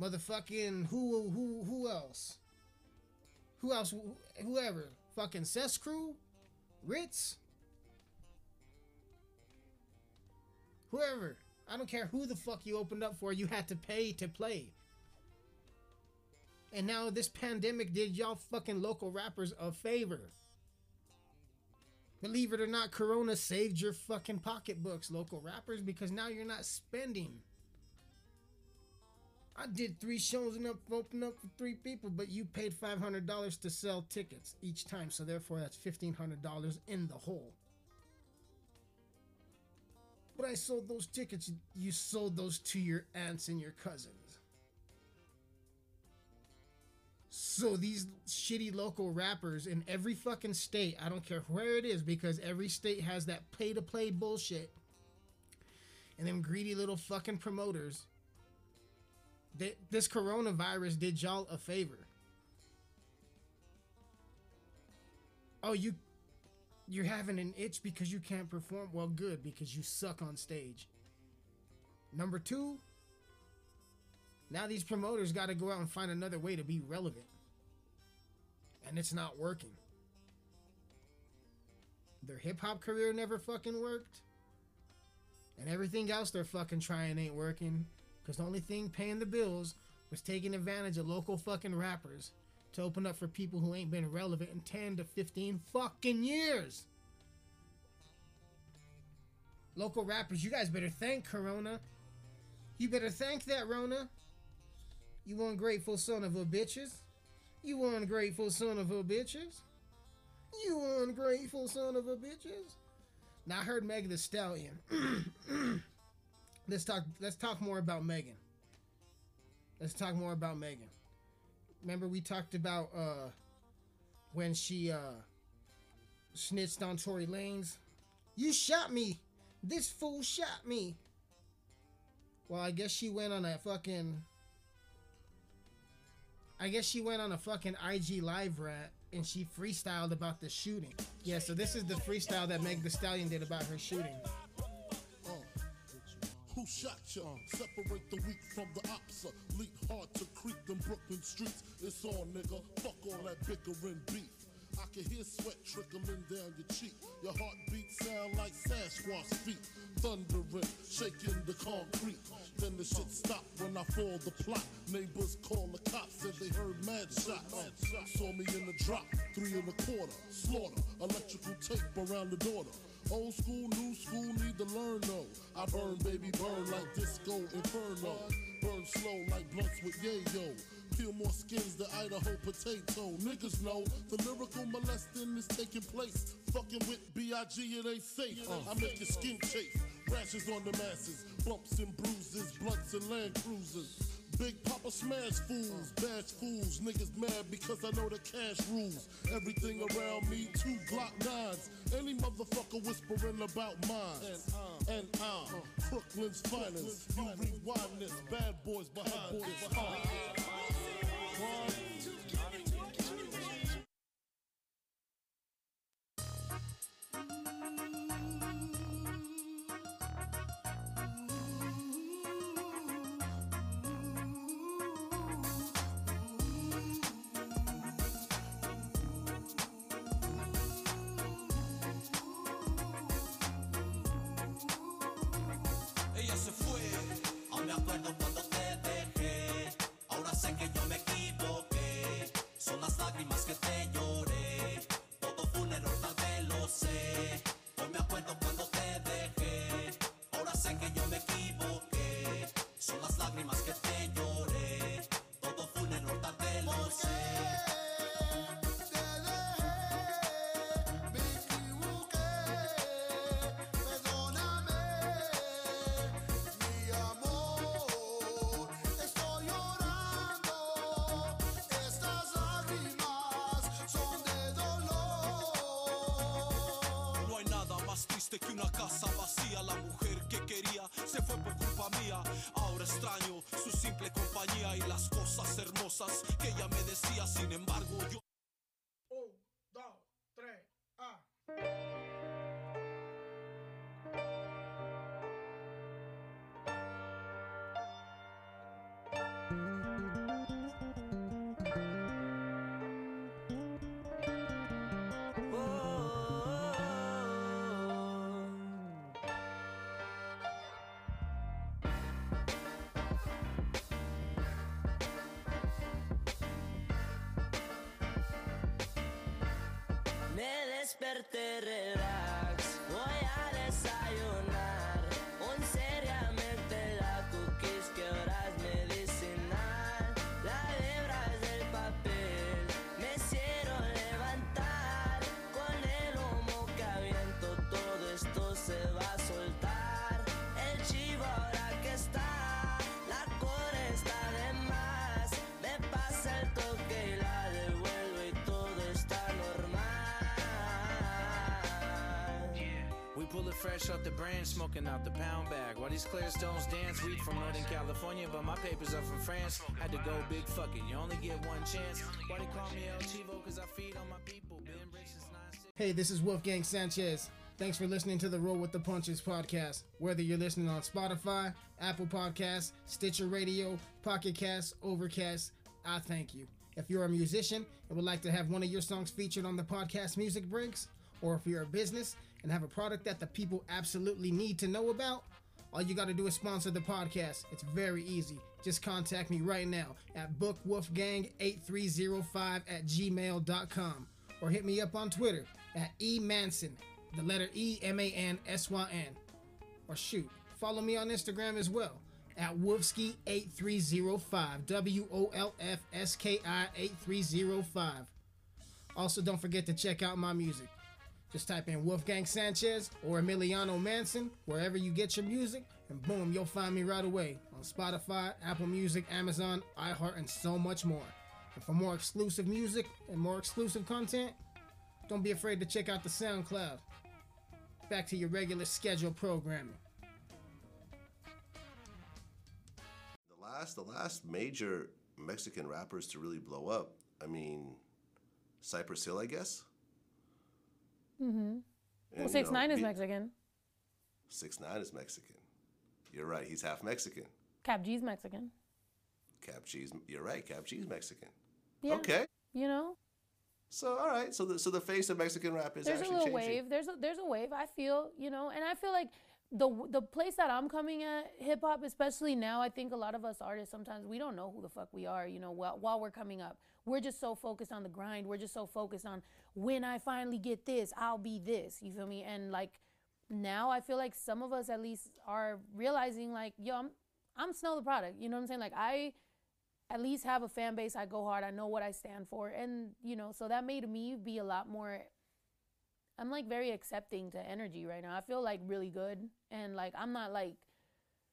Motherfucking who who who else? Who else? Whoever. Fucking Cess Crew? Rittz? Whoever. I don't care who the fuck you opened up for, you had to pay to play. And now this pandemic did y'all fucking local rappers a favor. Believe it or not, Corona saved your fucking pocketbooks, local rappers, because now you're not spending. I did three shows and opened up for three people, but you paid five hundred dollars to sell tickets each time, so therefore that's fifteen hundred dollars in the hole. I sold those tickets. You sold those to your aunts and your cousins. So these shitty local rappers in every fucking state, I don't care where it is, because every state has that pay to play bullshit. And them greedy little fucking promoters. They, this coronavirus did y'all a favor. Oh, you you're having an itch because you can't perform well good because you suck on stage. Number 2, now these promoters got to go out and find another way to be relevant. And it's not working. their hip hop career never fucking worked. And everything else they're fucking trying ain't working. Because the only thing paying the bills was taking advantage of local fucking rappers to open up for people who ain't been relevant in 10 to 15 fucking years. Local rappers, you guys better thank Corona. You better thank that Rona. You ungrateful son of a bitches. You ungrateful son of a bitches. You ungrateful son of a bitches. Now I heard Meg the Stallion. [clears throat] let's talk let's talk more about Megan. Let's talk more about Megan. Remember we talked about uh when she uh snitched on Tory Lanez? You shot me. This fool shot me. Well, I guess she went on a fucking I guess she went on a fucking IG live rat and she freestyled about the shooting. Yeah, so this is the freestyle that Meg the Stallion did about her shooting. Who shot ya? Separate the weak from the opsa. Uh, leap hard to creep them Brooklyn streets. It's on, nigga. Fuck all that bickering beef. I can hear sweat trickling down your cheek. Your heartbeat sound like Sasquatch feet. Thundering, shaking the concrete. Then the shit stop when I fall the plot. Neighbors call the cops, said they heard mad shots. Saw me in the drop, three and a quarter. Slaughter, electrical tape around the daughter. Old school, new school, need to learn though. I burn, baby, burn like disco inferno. Burn slow like blunts with yayo. Peel more skins than Idaho potato. Niggas know the lyrical molesting is taking place. Fucking with B.I.G. it ain't safe. I make your skin chafe. Rashes on the masses. Bumps and bruises. Blunts and land cruisers. Big Papa smash fools, bash fools, niggas mad because I know the cash rules. Everything around me, two Glock nines. Any motherfucker whispering about mine. And I'm Brooklyn's finest. You rewind this, bad boys behind this. One, Ella fue por culpa mía. Ahora extraño su simple compañía y las cosas hermosas que ella me decía. Sin embargo, yo. Un, dos, tres, ah. hacerte relajar. Branch, smoking out the pound bag. While these clear stones dance, weed from Northern California, but my papers are from France. Had to go big, fuck it. You only get one chance. Why they call me El Chivo? Cause I feed on my people. Been rich since 9 Hey, this is Wolfgang Sanchez. Thanks for listening to the Roll with the Punches podcast. Whether you're listening on Spotify, Apple Podcasts, Stitcher Radio, Pocket Cast, Overcast, I thank you. If you're a musician and would like to have one of your songs featured on the podcast Music Breaks, Or if you're a business and have a product that the people absolutely need to know about, all you got to do is sponsor the podcast. It's very easy. Just contact me right now at bookwolfgang8305 at gmail.com or hit me up on Twitter at emansyn, the letter E M A N S Y N. Or shoot, follow me on Instagram as well at Wolfski8305. W O L F S K I 8305. Also, don't forget to check out my music. Just type in Wolfgang Sanchez or Emiliano Manson wherever you get your music, and boom, you'll find me right away on Spotify, Apple Music, Amazon, iHeart, and so much more. And for more exclusive music and more exclusive content, don't be afraid to check out the SoundCloud. Back to your regular scheduled programming. The last, the last major Mexican rappers to really blow up. I mean, Cypress Hill, I guess. Mm-hmm. Well, you six know, nine is be- Mexican. Six nine is Mexican. You're right. He's half Mexican. Kap G's Mexican. Kap G's. You're right. Kap G's Mexican. Yeah. Okay. You know, So all right. So the so the face of Mexican rap is there's a actually little changing. wave. There's a there's a wave. I feel you know, and I feel like the the place that I'm coming at hip hop, especially now, I think a lot of us artists sometimes we don't know who the fuck we are. You know, while while we're coming up, we're just so focused on the grind. We're just so focused on when I finally get this, I'll be this. You feel me? And like now, I feel like some of us at least are realizing like, yo, I'm I'm Snow Tha Product. You know what I'm saying? Like I at least have a fan base. I go hard. I know what I stand for, and you know, so that made me be a lot more. I'm like very accepting to energy right now. I feel like really good, and like I'm not like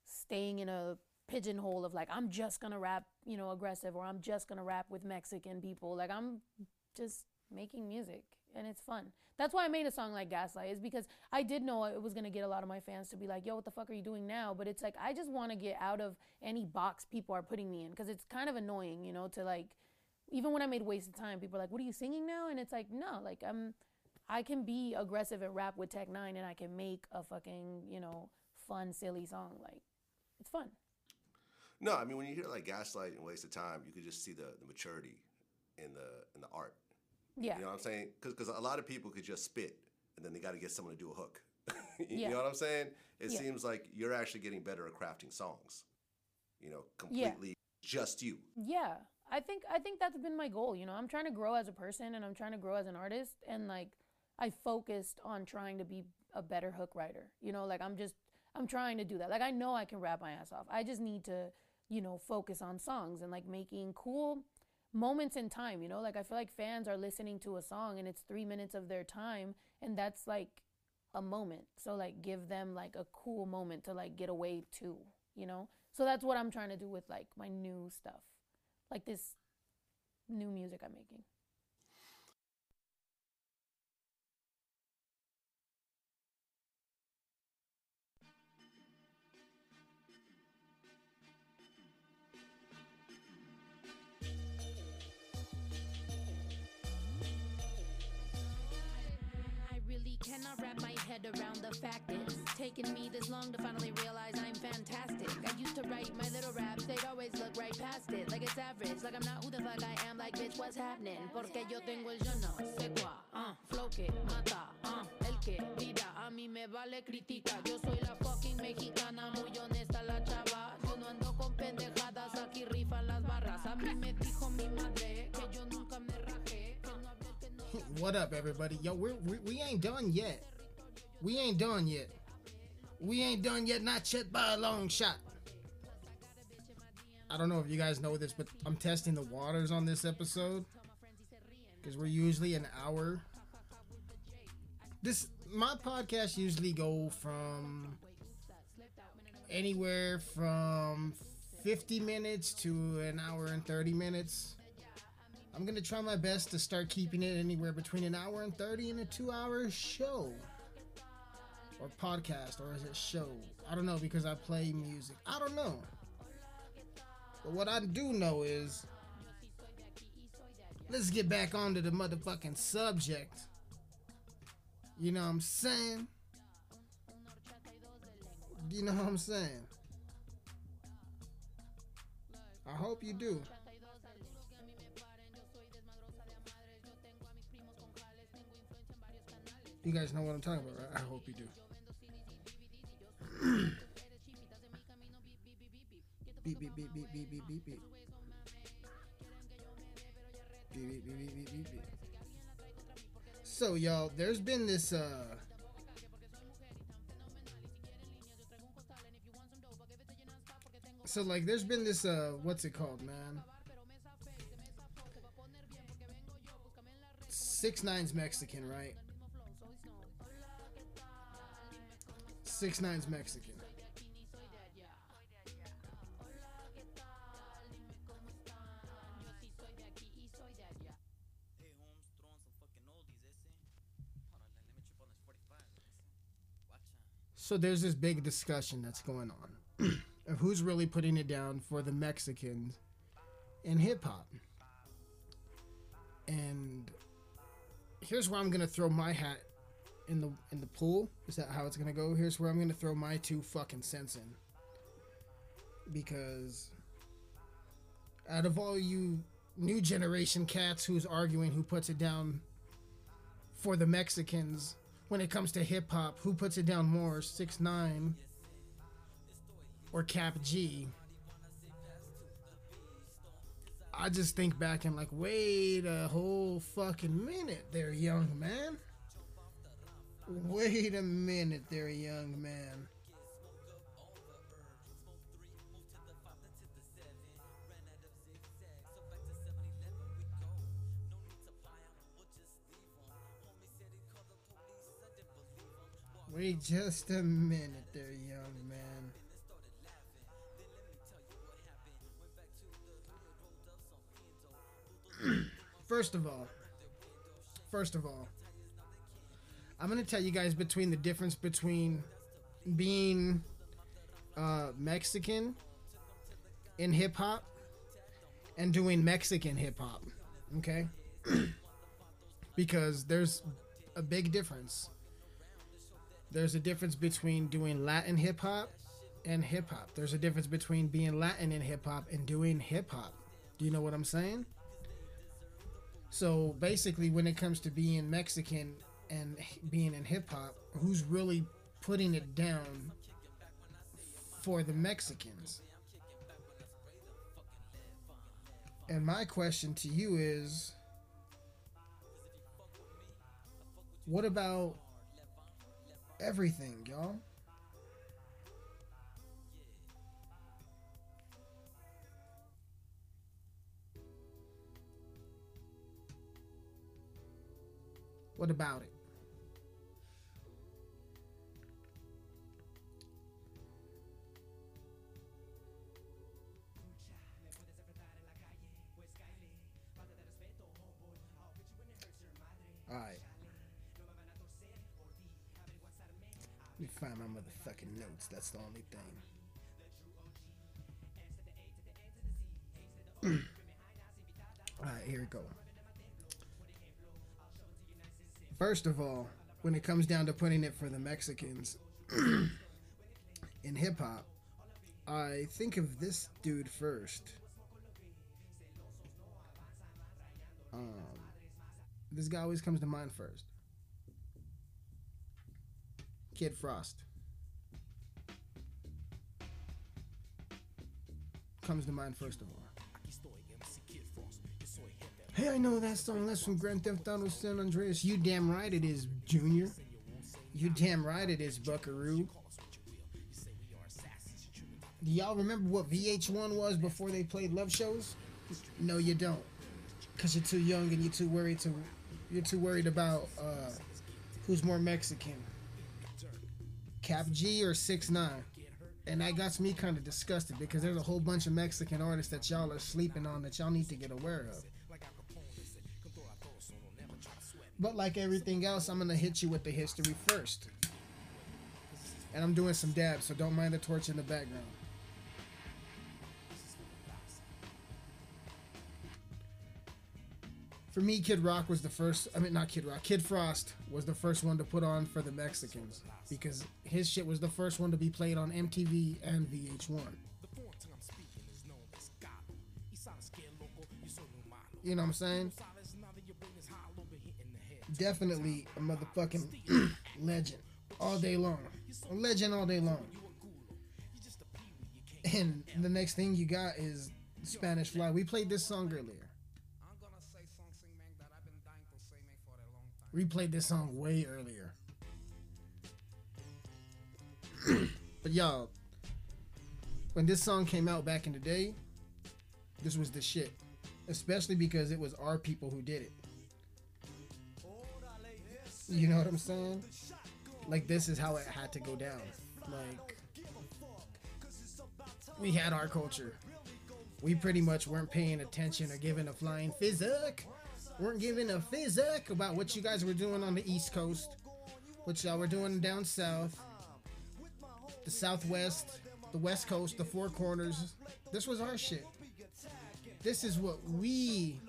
staying in a pigeonhole of like I'm just gonna rap, you know, aggressive, or I'm just gonna rap with Mexican people. Like I'm just making music, and it's fun. That's why I made a song like Gaslight, is because I did know it was gonna get a lot of my fans to be like, "Yo, what the fuck are you doing now?" But it's like I just want to get out of any box people are putting me in, because it's kind of annoying, you know, to like. Even when I made Wasted Time, people are like, "What are you singing now?" And it's like, no, like I'm, I can be aggressive and rap with Tech N9ne, and I can make a fucking, you know, fun, silly song. Like, it's fun. No, I mean when you hear like Gaslight and Waste of Time, you could just see the, the maturity in the in the art. Yeah. You know what I'm saying? Because a lot of people could just spit and then they got to get someone to do a hook. [laughs] you Yeah. know what I'm saying? It Yeah. seems like you're actually getting better at crafting songs. You know, Yeah. completely just you. Yeah. I think I think that's been my goal, you know. I'm trying to grow as a person and I'm trying to grow as an artist and like I focused on trying to be a better hook writer. You know, like I'm just I'm trying to do that. Like I know I can rap my ass off. I just need to, you know, focus on songs and like making cool moments in time, you know? Like I feel like fans are listening to a song and it's 3 minutes of their time and that's like a moment. So like give them like a cool moment to like get away to, you know? So that's what I'm trying to do with like my new stuff. Like this new music I'm making. Cannot wrap my head around the fact it's taken me this long to finally realize I'm fantastic. I used to write my little raps, they'd always look right past it, like it's average, like I'm not who the fuck I am, like bitch, what's happening? Porque yo tengo el yo no sé cuá, uh, flow que mata, uh, el que mira, a mí me vale critica, yo soy la fucking mexicana, muy honesta la chava, yo no ando con pendejadas, aquí rifan las barras, a mí me dijo What up, everybody? Yo, we're, we we ain't done yet. We ain't done yet. We ain't done yet. Not yet by a long shot. I don't know if you guys know this, but I'm testing the waters on this episode because we're usually an hour. This my podcast usually go from anywhere from 50 minutes to an hour and 30 minutes. I'm gonna try my best to start keeping it anywhere between an hour and 30 and a two hour show. Or podcast, or is it show? I don't know because I play music. I don't know. But what I do know is let's get back onto the motherfucking subject. You know what I'm saying? You know what I'm saying? I hope you do. You guys know what I'm talking about, right? I hope you do. [clears throat] beep, beep, beep, beep, beep, beep, beep, beep. Beep, beep, beep, beep, beep, beep. So, y'all, there's been this, uh, so like there's been this uh what's it called man six nines mexican right Six Nine's Mexican. So there's this big discussion that's going on [clears throat] of who's really putting it down for the Mexicans in hip hop. And here's where I'm gonna throw my hat in the in the pool. Is that how it's gonna go? Here's where I'm gonna throw my two fucking cents in. Because out of all you new generation cats who's arguing who puts it down for the Mexicans when it comes to hip hop, who puts it down more, six nine or Kap G? I just think back and like, wait a whole fucking minute there, young man. Wait a minute there, young man. Wait just a minute there, young man. [clears throat] first of all, first of all, I'm gonna tell you guys between the difference between being uh, Mexican in hip hop and doing Mexican hip hop. Okay, [clears throat] because there's a big difference. There's a difference between doing Latin hip hop and hip hop. There's a difference between being Latin in hip hop and doing hip hop. Do you know what I'm saying? So basically, when it comes to being Mexican and being in hip hop, who's really putting it down for the Mexicans? And my question to you is what about everything, y'all? What about it? Let me find my motherfucking notes. That's the only thing. [clears throat] Alright, here we go. First of all, when it comes down to putting it for the Mexicans [clears throat] in hip hop, I think of this dude first. Um, this guy always comes to mind first. Kid Frost. Comes to mind first of all. Hey, I know that song. That's from Grand Theft Auto San Andreas. You damn right it is, Junior. You damn right it is, Buckaroo. Do y'all remember what VH1 was before they played love shows? No, you don't, cause you're too young and you're too worried to, you're too worried about uh, who's more Mexican, Kap G or Six Nine. And that got me kind of disgusted because there's a whole bunch of Mexican artists that y'all are sleeping on that y'all need to get aware of. But like everything else, I'm gonna hit you with the history first. And I'm doing some dabs, so don't mind the torch in the background. For me, Kid Rock was the first. I mean, not Kid Rock. Kid Frost was the first one to put on for the Mexicans because his shit was the first one to be played on MTV and VH1. You know what I'm saying? definitely a motherfucking [clears throat] legend all day long. A legend all day long. And the next thing you got is Spanish Fly. We played this song earlier. We played this song way earlier. [clears throat] but y'all, when this song came out back in the day, this was the shit. Especially because it was our people who did it. You know what I'm saying? Like this is how it had to go down. Like we had our culture. We pretty much weren't paying attention or giving a flying physic. Weren't giving a physic about what you guys were doing on the East Coast, what y'all were doing down south, the Southwest, the West Coast, the Four Corners. This was our shit. This is what we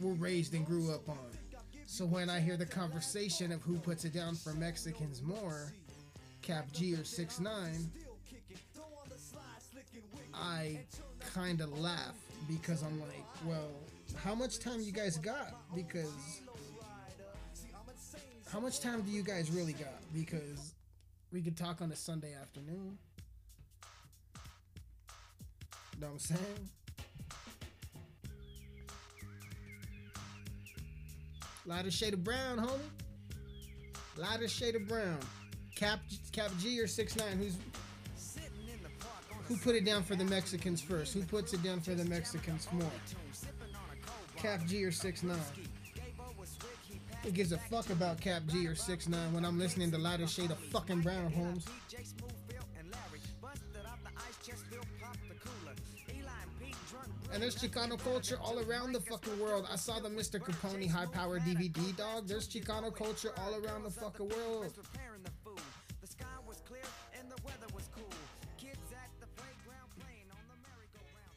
were raised and grew up on. So when I hear the conversation of who puts it down for Mexicans more, Kap G or 6 9 I kind of laugh because I'm like, well, how much time you guys got? Because how much time do you guys really got? Because we could talk on a Sunday afternoon. Know what I'm saying? Lighter shade of brown, homie. Lighter shade of brown. Kap Kap G or six nine? Who's who put it down for the Mexicans first? Who puts it down for the Mexicans more? Kap G or six nine? Who gives a fuck about Kap G or six nine when I'm listening to lighter shade of fucking brown, Holmes? And there's Chicano culture all around the fucking world. I saw the Mr. Capone high power DVD dog. There's Chicano culture all around the fucking world.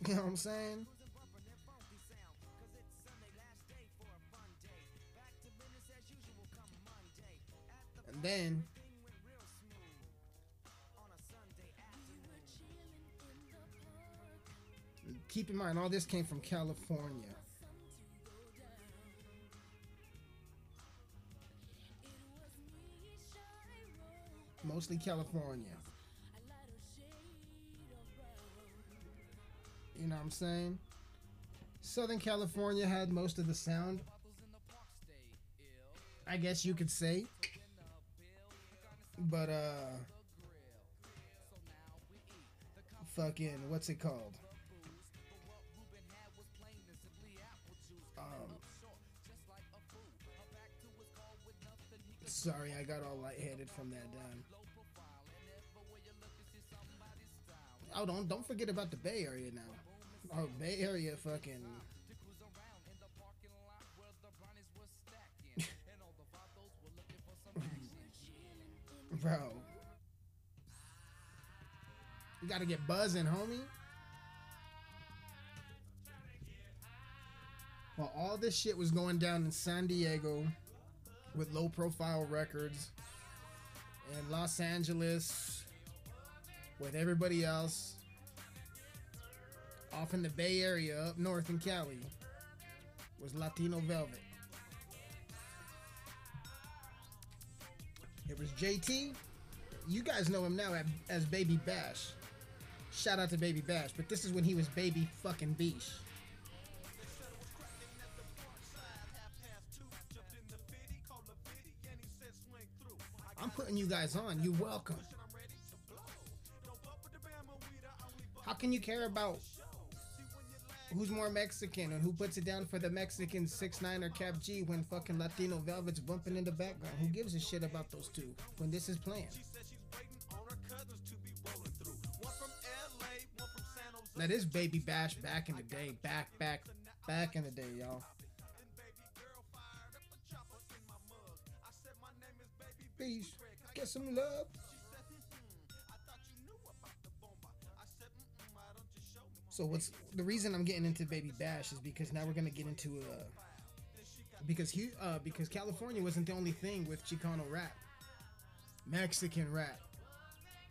You know what I'm saying? Then keep in mind all this came from California. Mostly California. You know what I'm saying? Southern California had most of the sound. I guess you could say. But uh fucking what's it called? Um Sorry, I got all lightheaded from that down. Oh, don't don't forget about the Bay Area now. Oh, Bay Area, fucking. Bro, you gotta get buzzing, homie. While all this shit was going down in San Diego with low profile records, in Los Angeles with everybody else, off in the Bay Area up north in Cali, was Latino Velvet. It was JT. You guys know him now as Baby Bash. Shout out to Baby Bash, but this is when he was Baby fucking Beesh. I'm putting you guys on. You're welcome. How can you care about who's more Mexican and who puts it down for the Mexican 6 9 or Kap G when fucking Latino Velvet's bumping in the background? Who gives a shit about those two when this is playing? Now this baby bash back in the day, back, back, back in the day, y'all. Peace. Get some love. So what's the reason I'm getting into Baby Bash is because now we're gonna get into uh because he uh because California wasn't the only thing with Chicano rap, Mexican rap.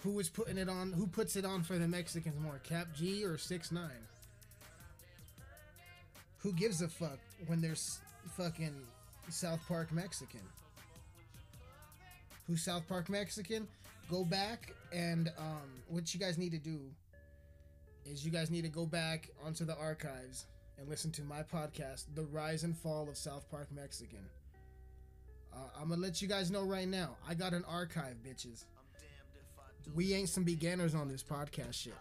Who was putting it on? Who puts it on for the Mexicans more, Kap G or Six Nine? Who gives a fuck when there's fucking South Park Mexican. Who's South Park Mexican? Go back and um, what you guys need to do is you guys need to go back onto the archives and listen to my podcast, The Rise and Fall of South Park Mexican. Uh, I'm gonna let you guys know right now. I got an archive, bitches. We ain't some beginners on this podcast shit.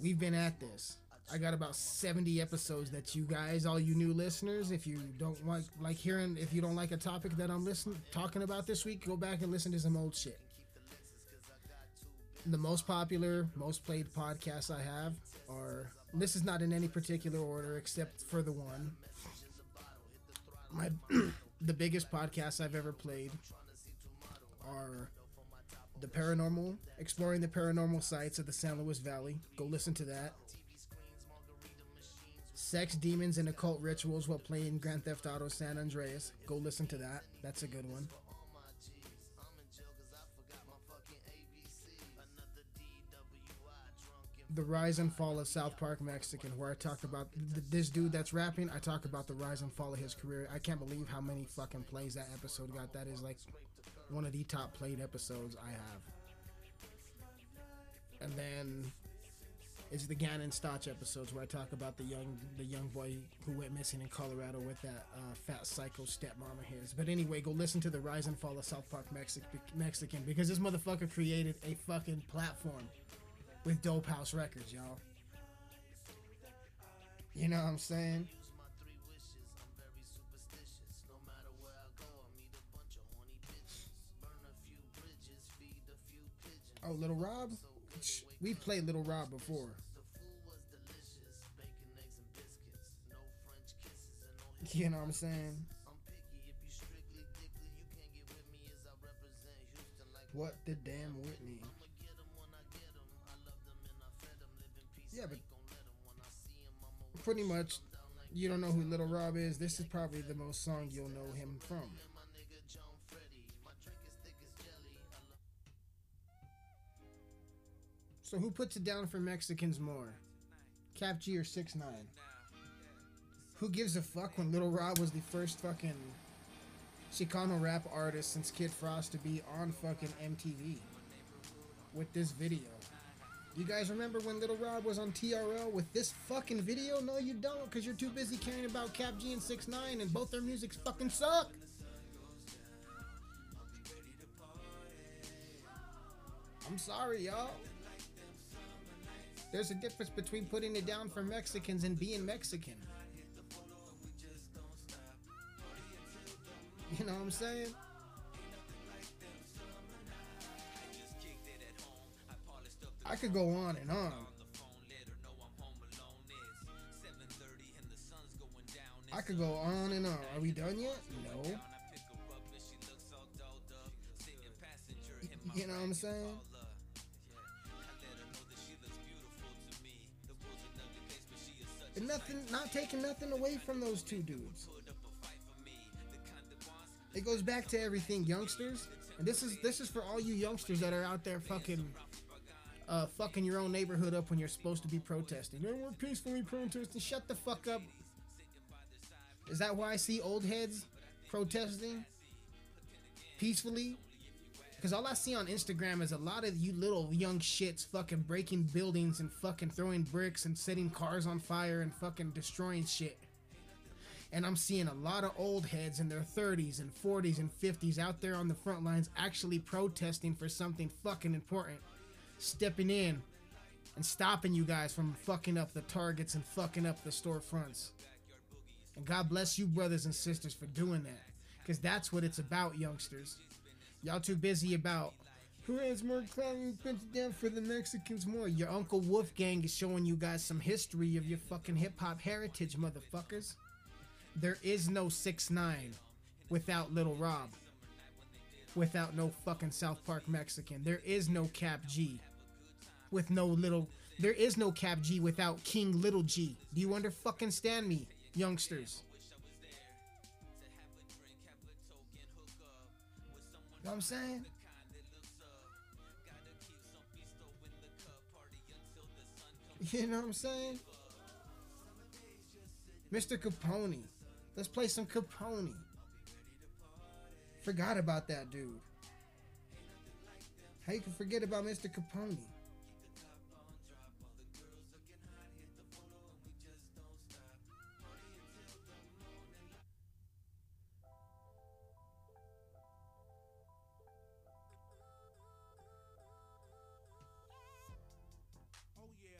We've been at this. I got about 70 episodes that you guys, all you new listeners, if you don't like like hearing, if you don't like a topic that I'm listening talking about this week, go back and listen to some old shit. The most popular, most played podcasts I have are. This is not in any particular order except for the one. My [clears throat] the biggest podcasts I've ever played are the paranormal, exploring the paranormal sites of the San Luis Valley. Go listen to that. Sex, demons, and occult rituals while playing Grand Theft Auto San Andreas. Go listen to that. That's a good one. The rise and fall of South Park Mexican, where I talked about th- this dude that's rapping. I talk about the rise and fall of his career. I can't believe how many fucking plays that episode got. That is like one of the top played episodes I have. And then it's the Gannon Stauch episodes where I talk about the young the young boy who went missing in Colorado with that uh, fat psycho stepmom of his. But anyway, go listen to the rise and fall of South Park Mexi- Mexican because this motherfucker created a fucking platform with Dope House Records, y'all. You know what I'm saying? Oh, Lil Rob? We played Lil Rob before. You know what I'm saying? What the damn Whitney? Yeah, but pretty much, you don't know who Lil Rob is. This is probably the most song you'll know him from. So who puts it down for Mexicans more? Kap G or 6 9 Who gives a fuck when Lil Rob was the first fucking Chicano rap artist since Kid Frost to be on fucking MTV with this video? You guys remember when Lil Rob was on TRL with this fucking video? No, you don't, because you're too busy caring about Kap G and 6 9 and both their musics fucking suck. I'm sorry, y'all. There's a difference between putting it down for Mexicans and being Mexican. You know what I'm saying? I could go on and on. I could go on and on. Are we done yet? No. You know what I'm saying? And nothing, not taking nothing away from those two dudes. It goes back to everything, youngsters. And this is this is for all you youngsters that are out there fucking, uh, fucking your own neighborhood up when you're supposed to be protesting. No, we're peacefully protesting. Shut the fuck up. Is that why I see old heads protesting peacefully? Because all I see on Instagram is a lot of you little young shits fucking breaking buildings and fucking throwing bricks and setting cars on fire and fucking destroying shit. And I'm seeing a lot of old heads in their 30s and 40s and 50s out there on the front lines actually protesting for something fucking important. Stepping in and stopping you guys from fucking up the targets and fucking up the storefronts. And God bless you, brothers and sisters, for doing that. Because that's what it's about, youngsters. Y'all too busy about who has more clown put it down for the Mexicans more. Your Uncle Wolfgang is showing you guys some history of your fucking hip hop heritage, motherfuckers. There is no 6 9 without Lil Rob. Without no fucking South Park Mexican. There is no Kap G. With no little there is no Kap G without King Lil G. Do you under fucking stand me, youngsters? know what I'm saying? You know what I'm saying? [laughs] Mr. Capone, Let's play some Capone. Forgot about that dude. How you can forget about Mr. Capone?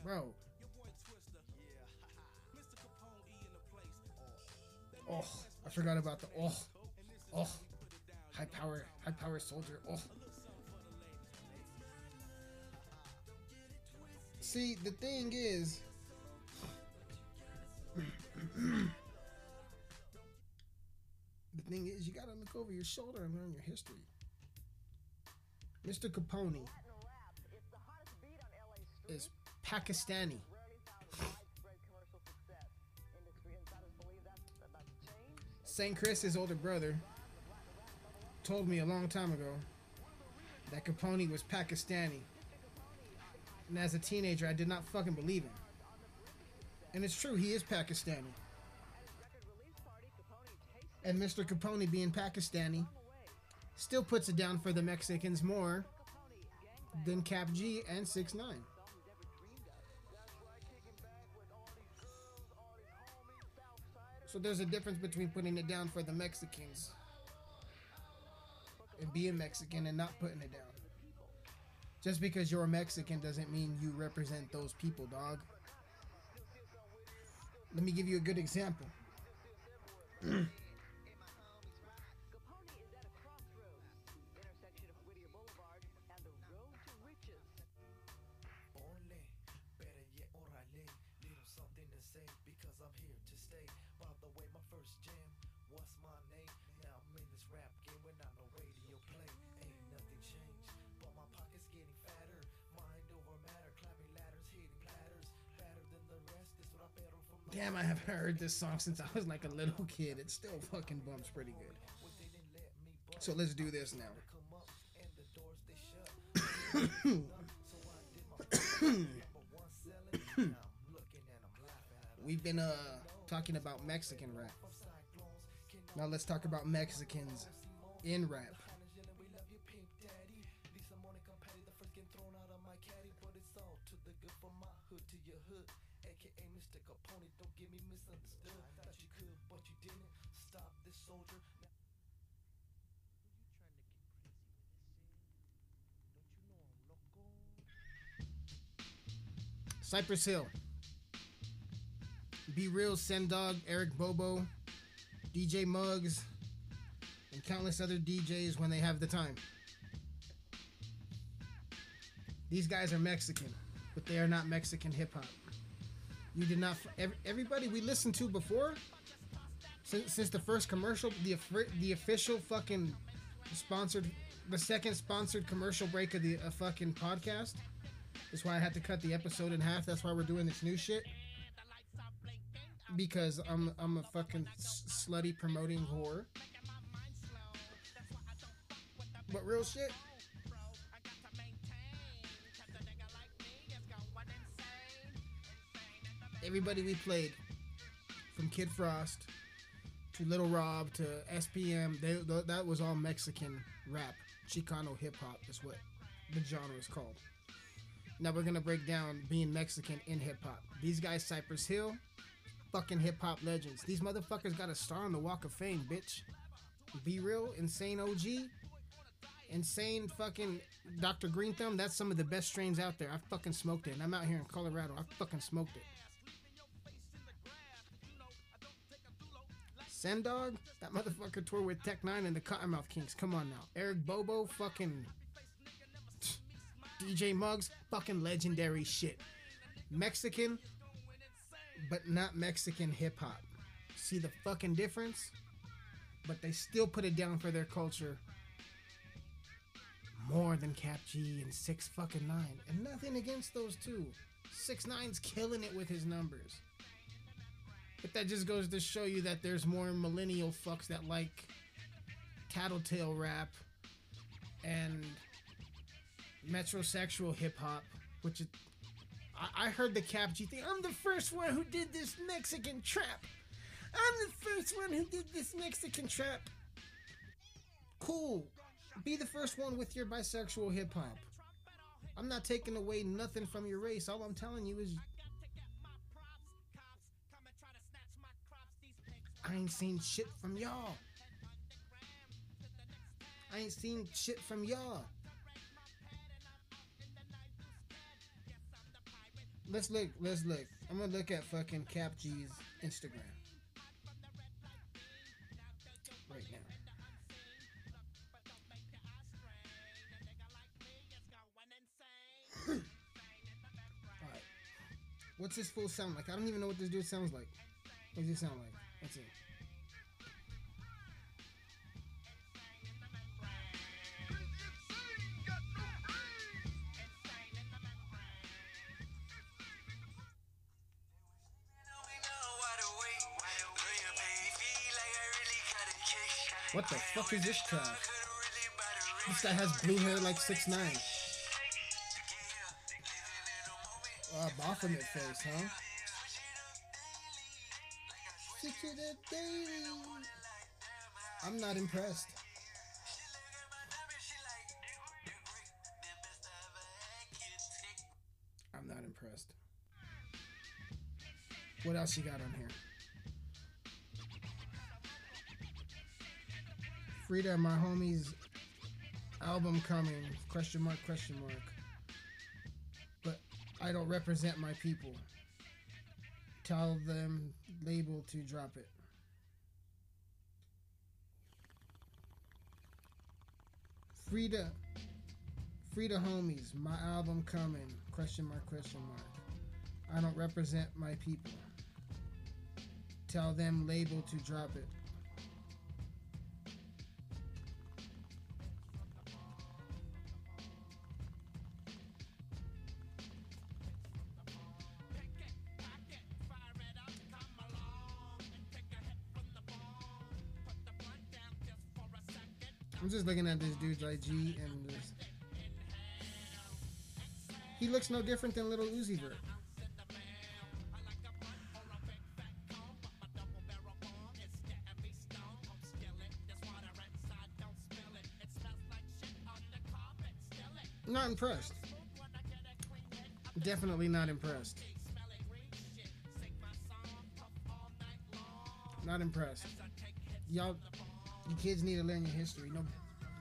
Bro. [laughs] Oh, I forgot about the oh, oh, high power, high power soldier. Oh. See, the thing is, the thing is, you gotta look over your shoulder and learn your history. Mr. Capone is Pakistani. St. Chris, his older brother, told me a long time ago that Capone was Pakistani. And as a teenager, I did not fucking believe him. And it's true, he is Pakistani. And Mr. Capone, being Pakistani, still puts it down for the Mexicans more than Kap G and 6 9 So there's a difference between putting it down for the Mexicans and being Mexican and not putting it down. Just because you're Mexican doesn't mean you represent those people, dog. Let me give you a good example. [clears throat] this song since I was like a little kid. It still fucking bumps pretty good. So let's do this now. [coughs] We've been uh talking about Mexican rap. Now let's talk about Mexicans in rap. Cypress Hill. B-Real, Sendog, Eric Bobo, DJ Muggs, and countless other DJs when they have the time. These guys are Mexican, but they are not Mexican hip hop. You did not. ev- Everybody we listened to before, since, since the first commercial, the the official fucking sponsored, the second sponsored commercial break of the uh, fucking podcast. That's why I had to cut the episode in half. That's why we're doing this new shit. Because I'm I'm a fucking slutty promoting whore. But real shit. Everybody we played, from Kid Frost to Lil Rob to SPM, they, th- that was all Mexican rap. Chicano hip hop is what the genre is called. Now we're gonna break down being Mexican in hip hop. These guys, Cypress Hill, fucking hip hop legends. These motherfuckers got a star on the Walk of Fame, bitch. B-Real, insane OG, insane fucking Dr. Green Thumb. That's some of the best strains out there. I fucking smoked it, and I'm out here in Colorado. I fucking smoked it. Sen Dog, that motherfucker toured with Tech N9ne and the Kottonmouth Kings. Come on now, Eric Bobo, fucking DJ Muggs, fucking legendary shit. Mexican, but not Mexican hip hop. See the fucking difference? But they still put it down for their culture more than Kap G and Six fucking Nine. And nothing against those two. Six Nine's killing it with his numbers. But that just goes to show you that there's more millennial fucks that like tattletale rap and metrosexual hip hop, which I, I heard the Kap G thing. I'm the first one who did this Mexican trap. I'm the first one who did this Mexican trap. Cool. Be the first one with your bisexual hip hop. I'm not taking away nothing from your race. All I'm telling you is I ain't seen shit from y'all. I ain't seen shit from y'all. Let's look. Let's look. I'm gonna look at fucking Kap G's Instagram right now. [coughs] Alright. What's his full sound like? I don't even know what this dude sounds like. What does he sound like? Let's see. What the fuck is this track? This guy has blue hair like six nine. Uh, Baphomet face, huh? I'm not impressed. I'm not impressed. What else you got on here? Frida, my homie's album coming. Question mark, question mark. But I don't represent my people. Tell them label to drop it. Frida, Frida homies, my album coming. Question mark, question mark. I don't represent my people. Tell them label to drop it. Just looking at this dude's IG and he looks no different than Lil Uzi Vert. Not impressed. Definitely not impressed. Not impressed. Y'all, you kids need to learn your history. No,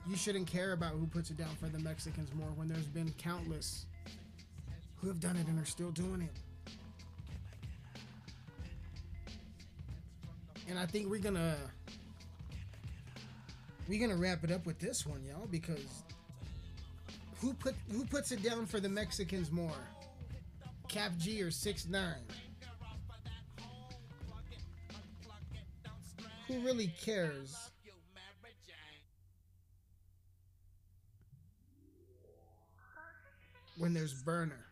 you shouldn't care about who puts it down for the Mexicans more when there's been countless who have done it and are still doing it. And I think we're gonna we're gonna wrap it up with this one, y'all, because who put who puts it down for the Mexicans more? Kap G or Six Nine? Who really cares? When there's Berner.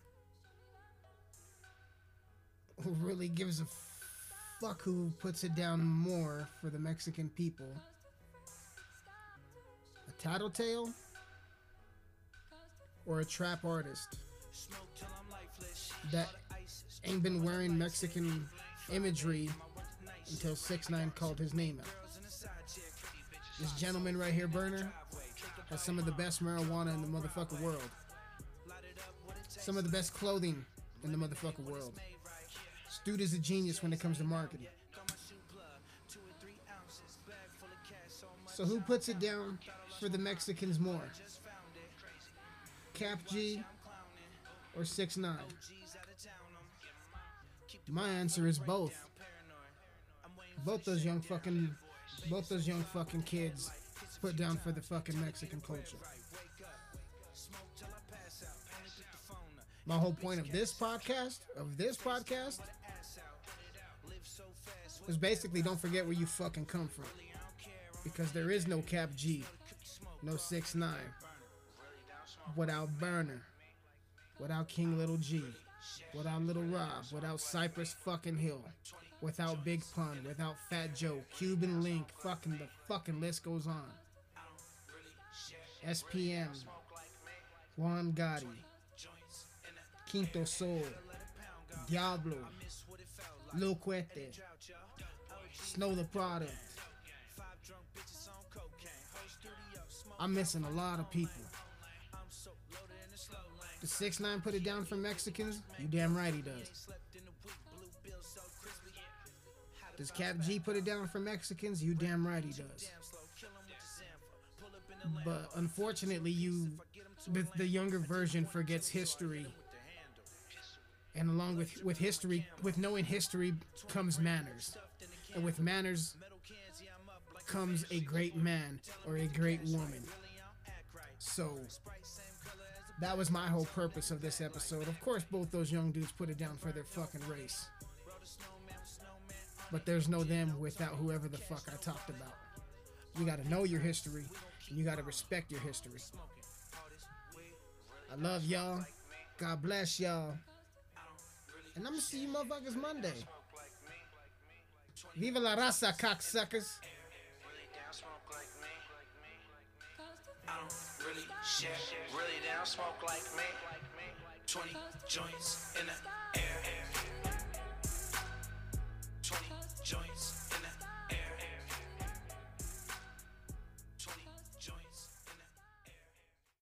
Who really gives a fuck who puts it down more for the Mexican people? A tattletale? Or a trap artist? That ain't been wearing Mexican imagery until 6 9 called his name out. This gentleman right here, Berner, has some of the best marijuana in the motherfucking world. Some of the best clothing in the motherfucking world. Dude is a genius when it comes to marketing. So who puts it down for the Mexicans more? Kap G or 6 9 My answer is both. Both those young fucking both those young fucking kids put down for the fucking Mexican culture. My whole point of this podcast, of this podcast, is basically don't forget where you fucking come from. Because there is no Kap G, no 6 9 without Berner, without King Lil G, without Lil Rob, without Cypress fucking Hill, without Big Pun, without Fat Joe, Cuban Link, fucking the fucking list goes on. SPM, Juan Gotti, Quinto Soul, Diablo, Lil Cuete, Snow Tha Product. I'm missing a lot of people. The six nine put it down for Mexicans. You damn right he does. Does Kap G put it down for Mexicans? You damn right he does. But unfortunately, you the, the younger version forgets history. And along with with history, with knowing history comes manners. And with manners comes a great man or a great woman. So that was my whole purpose of this episode. Of course, both those young dudes put it down for their fucking race. But there's no them without whoever the fuck I talked about. You gotta know your history and you gotta respect your history. I love y'all. God bless y'all. And I'm gonna see you motherfuckers Monday. Viva la raza, cocksuckers. I don't really share, really don't smoke like me. 20 joints in the air. 20 joints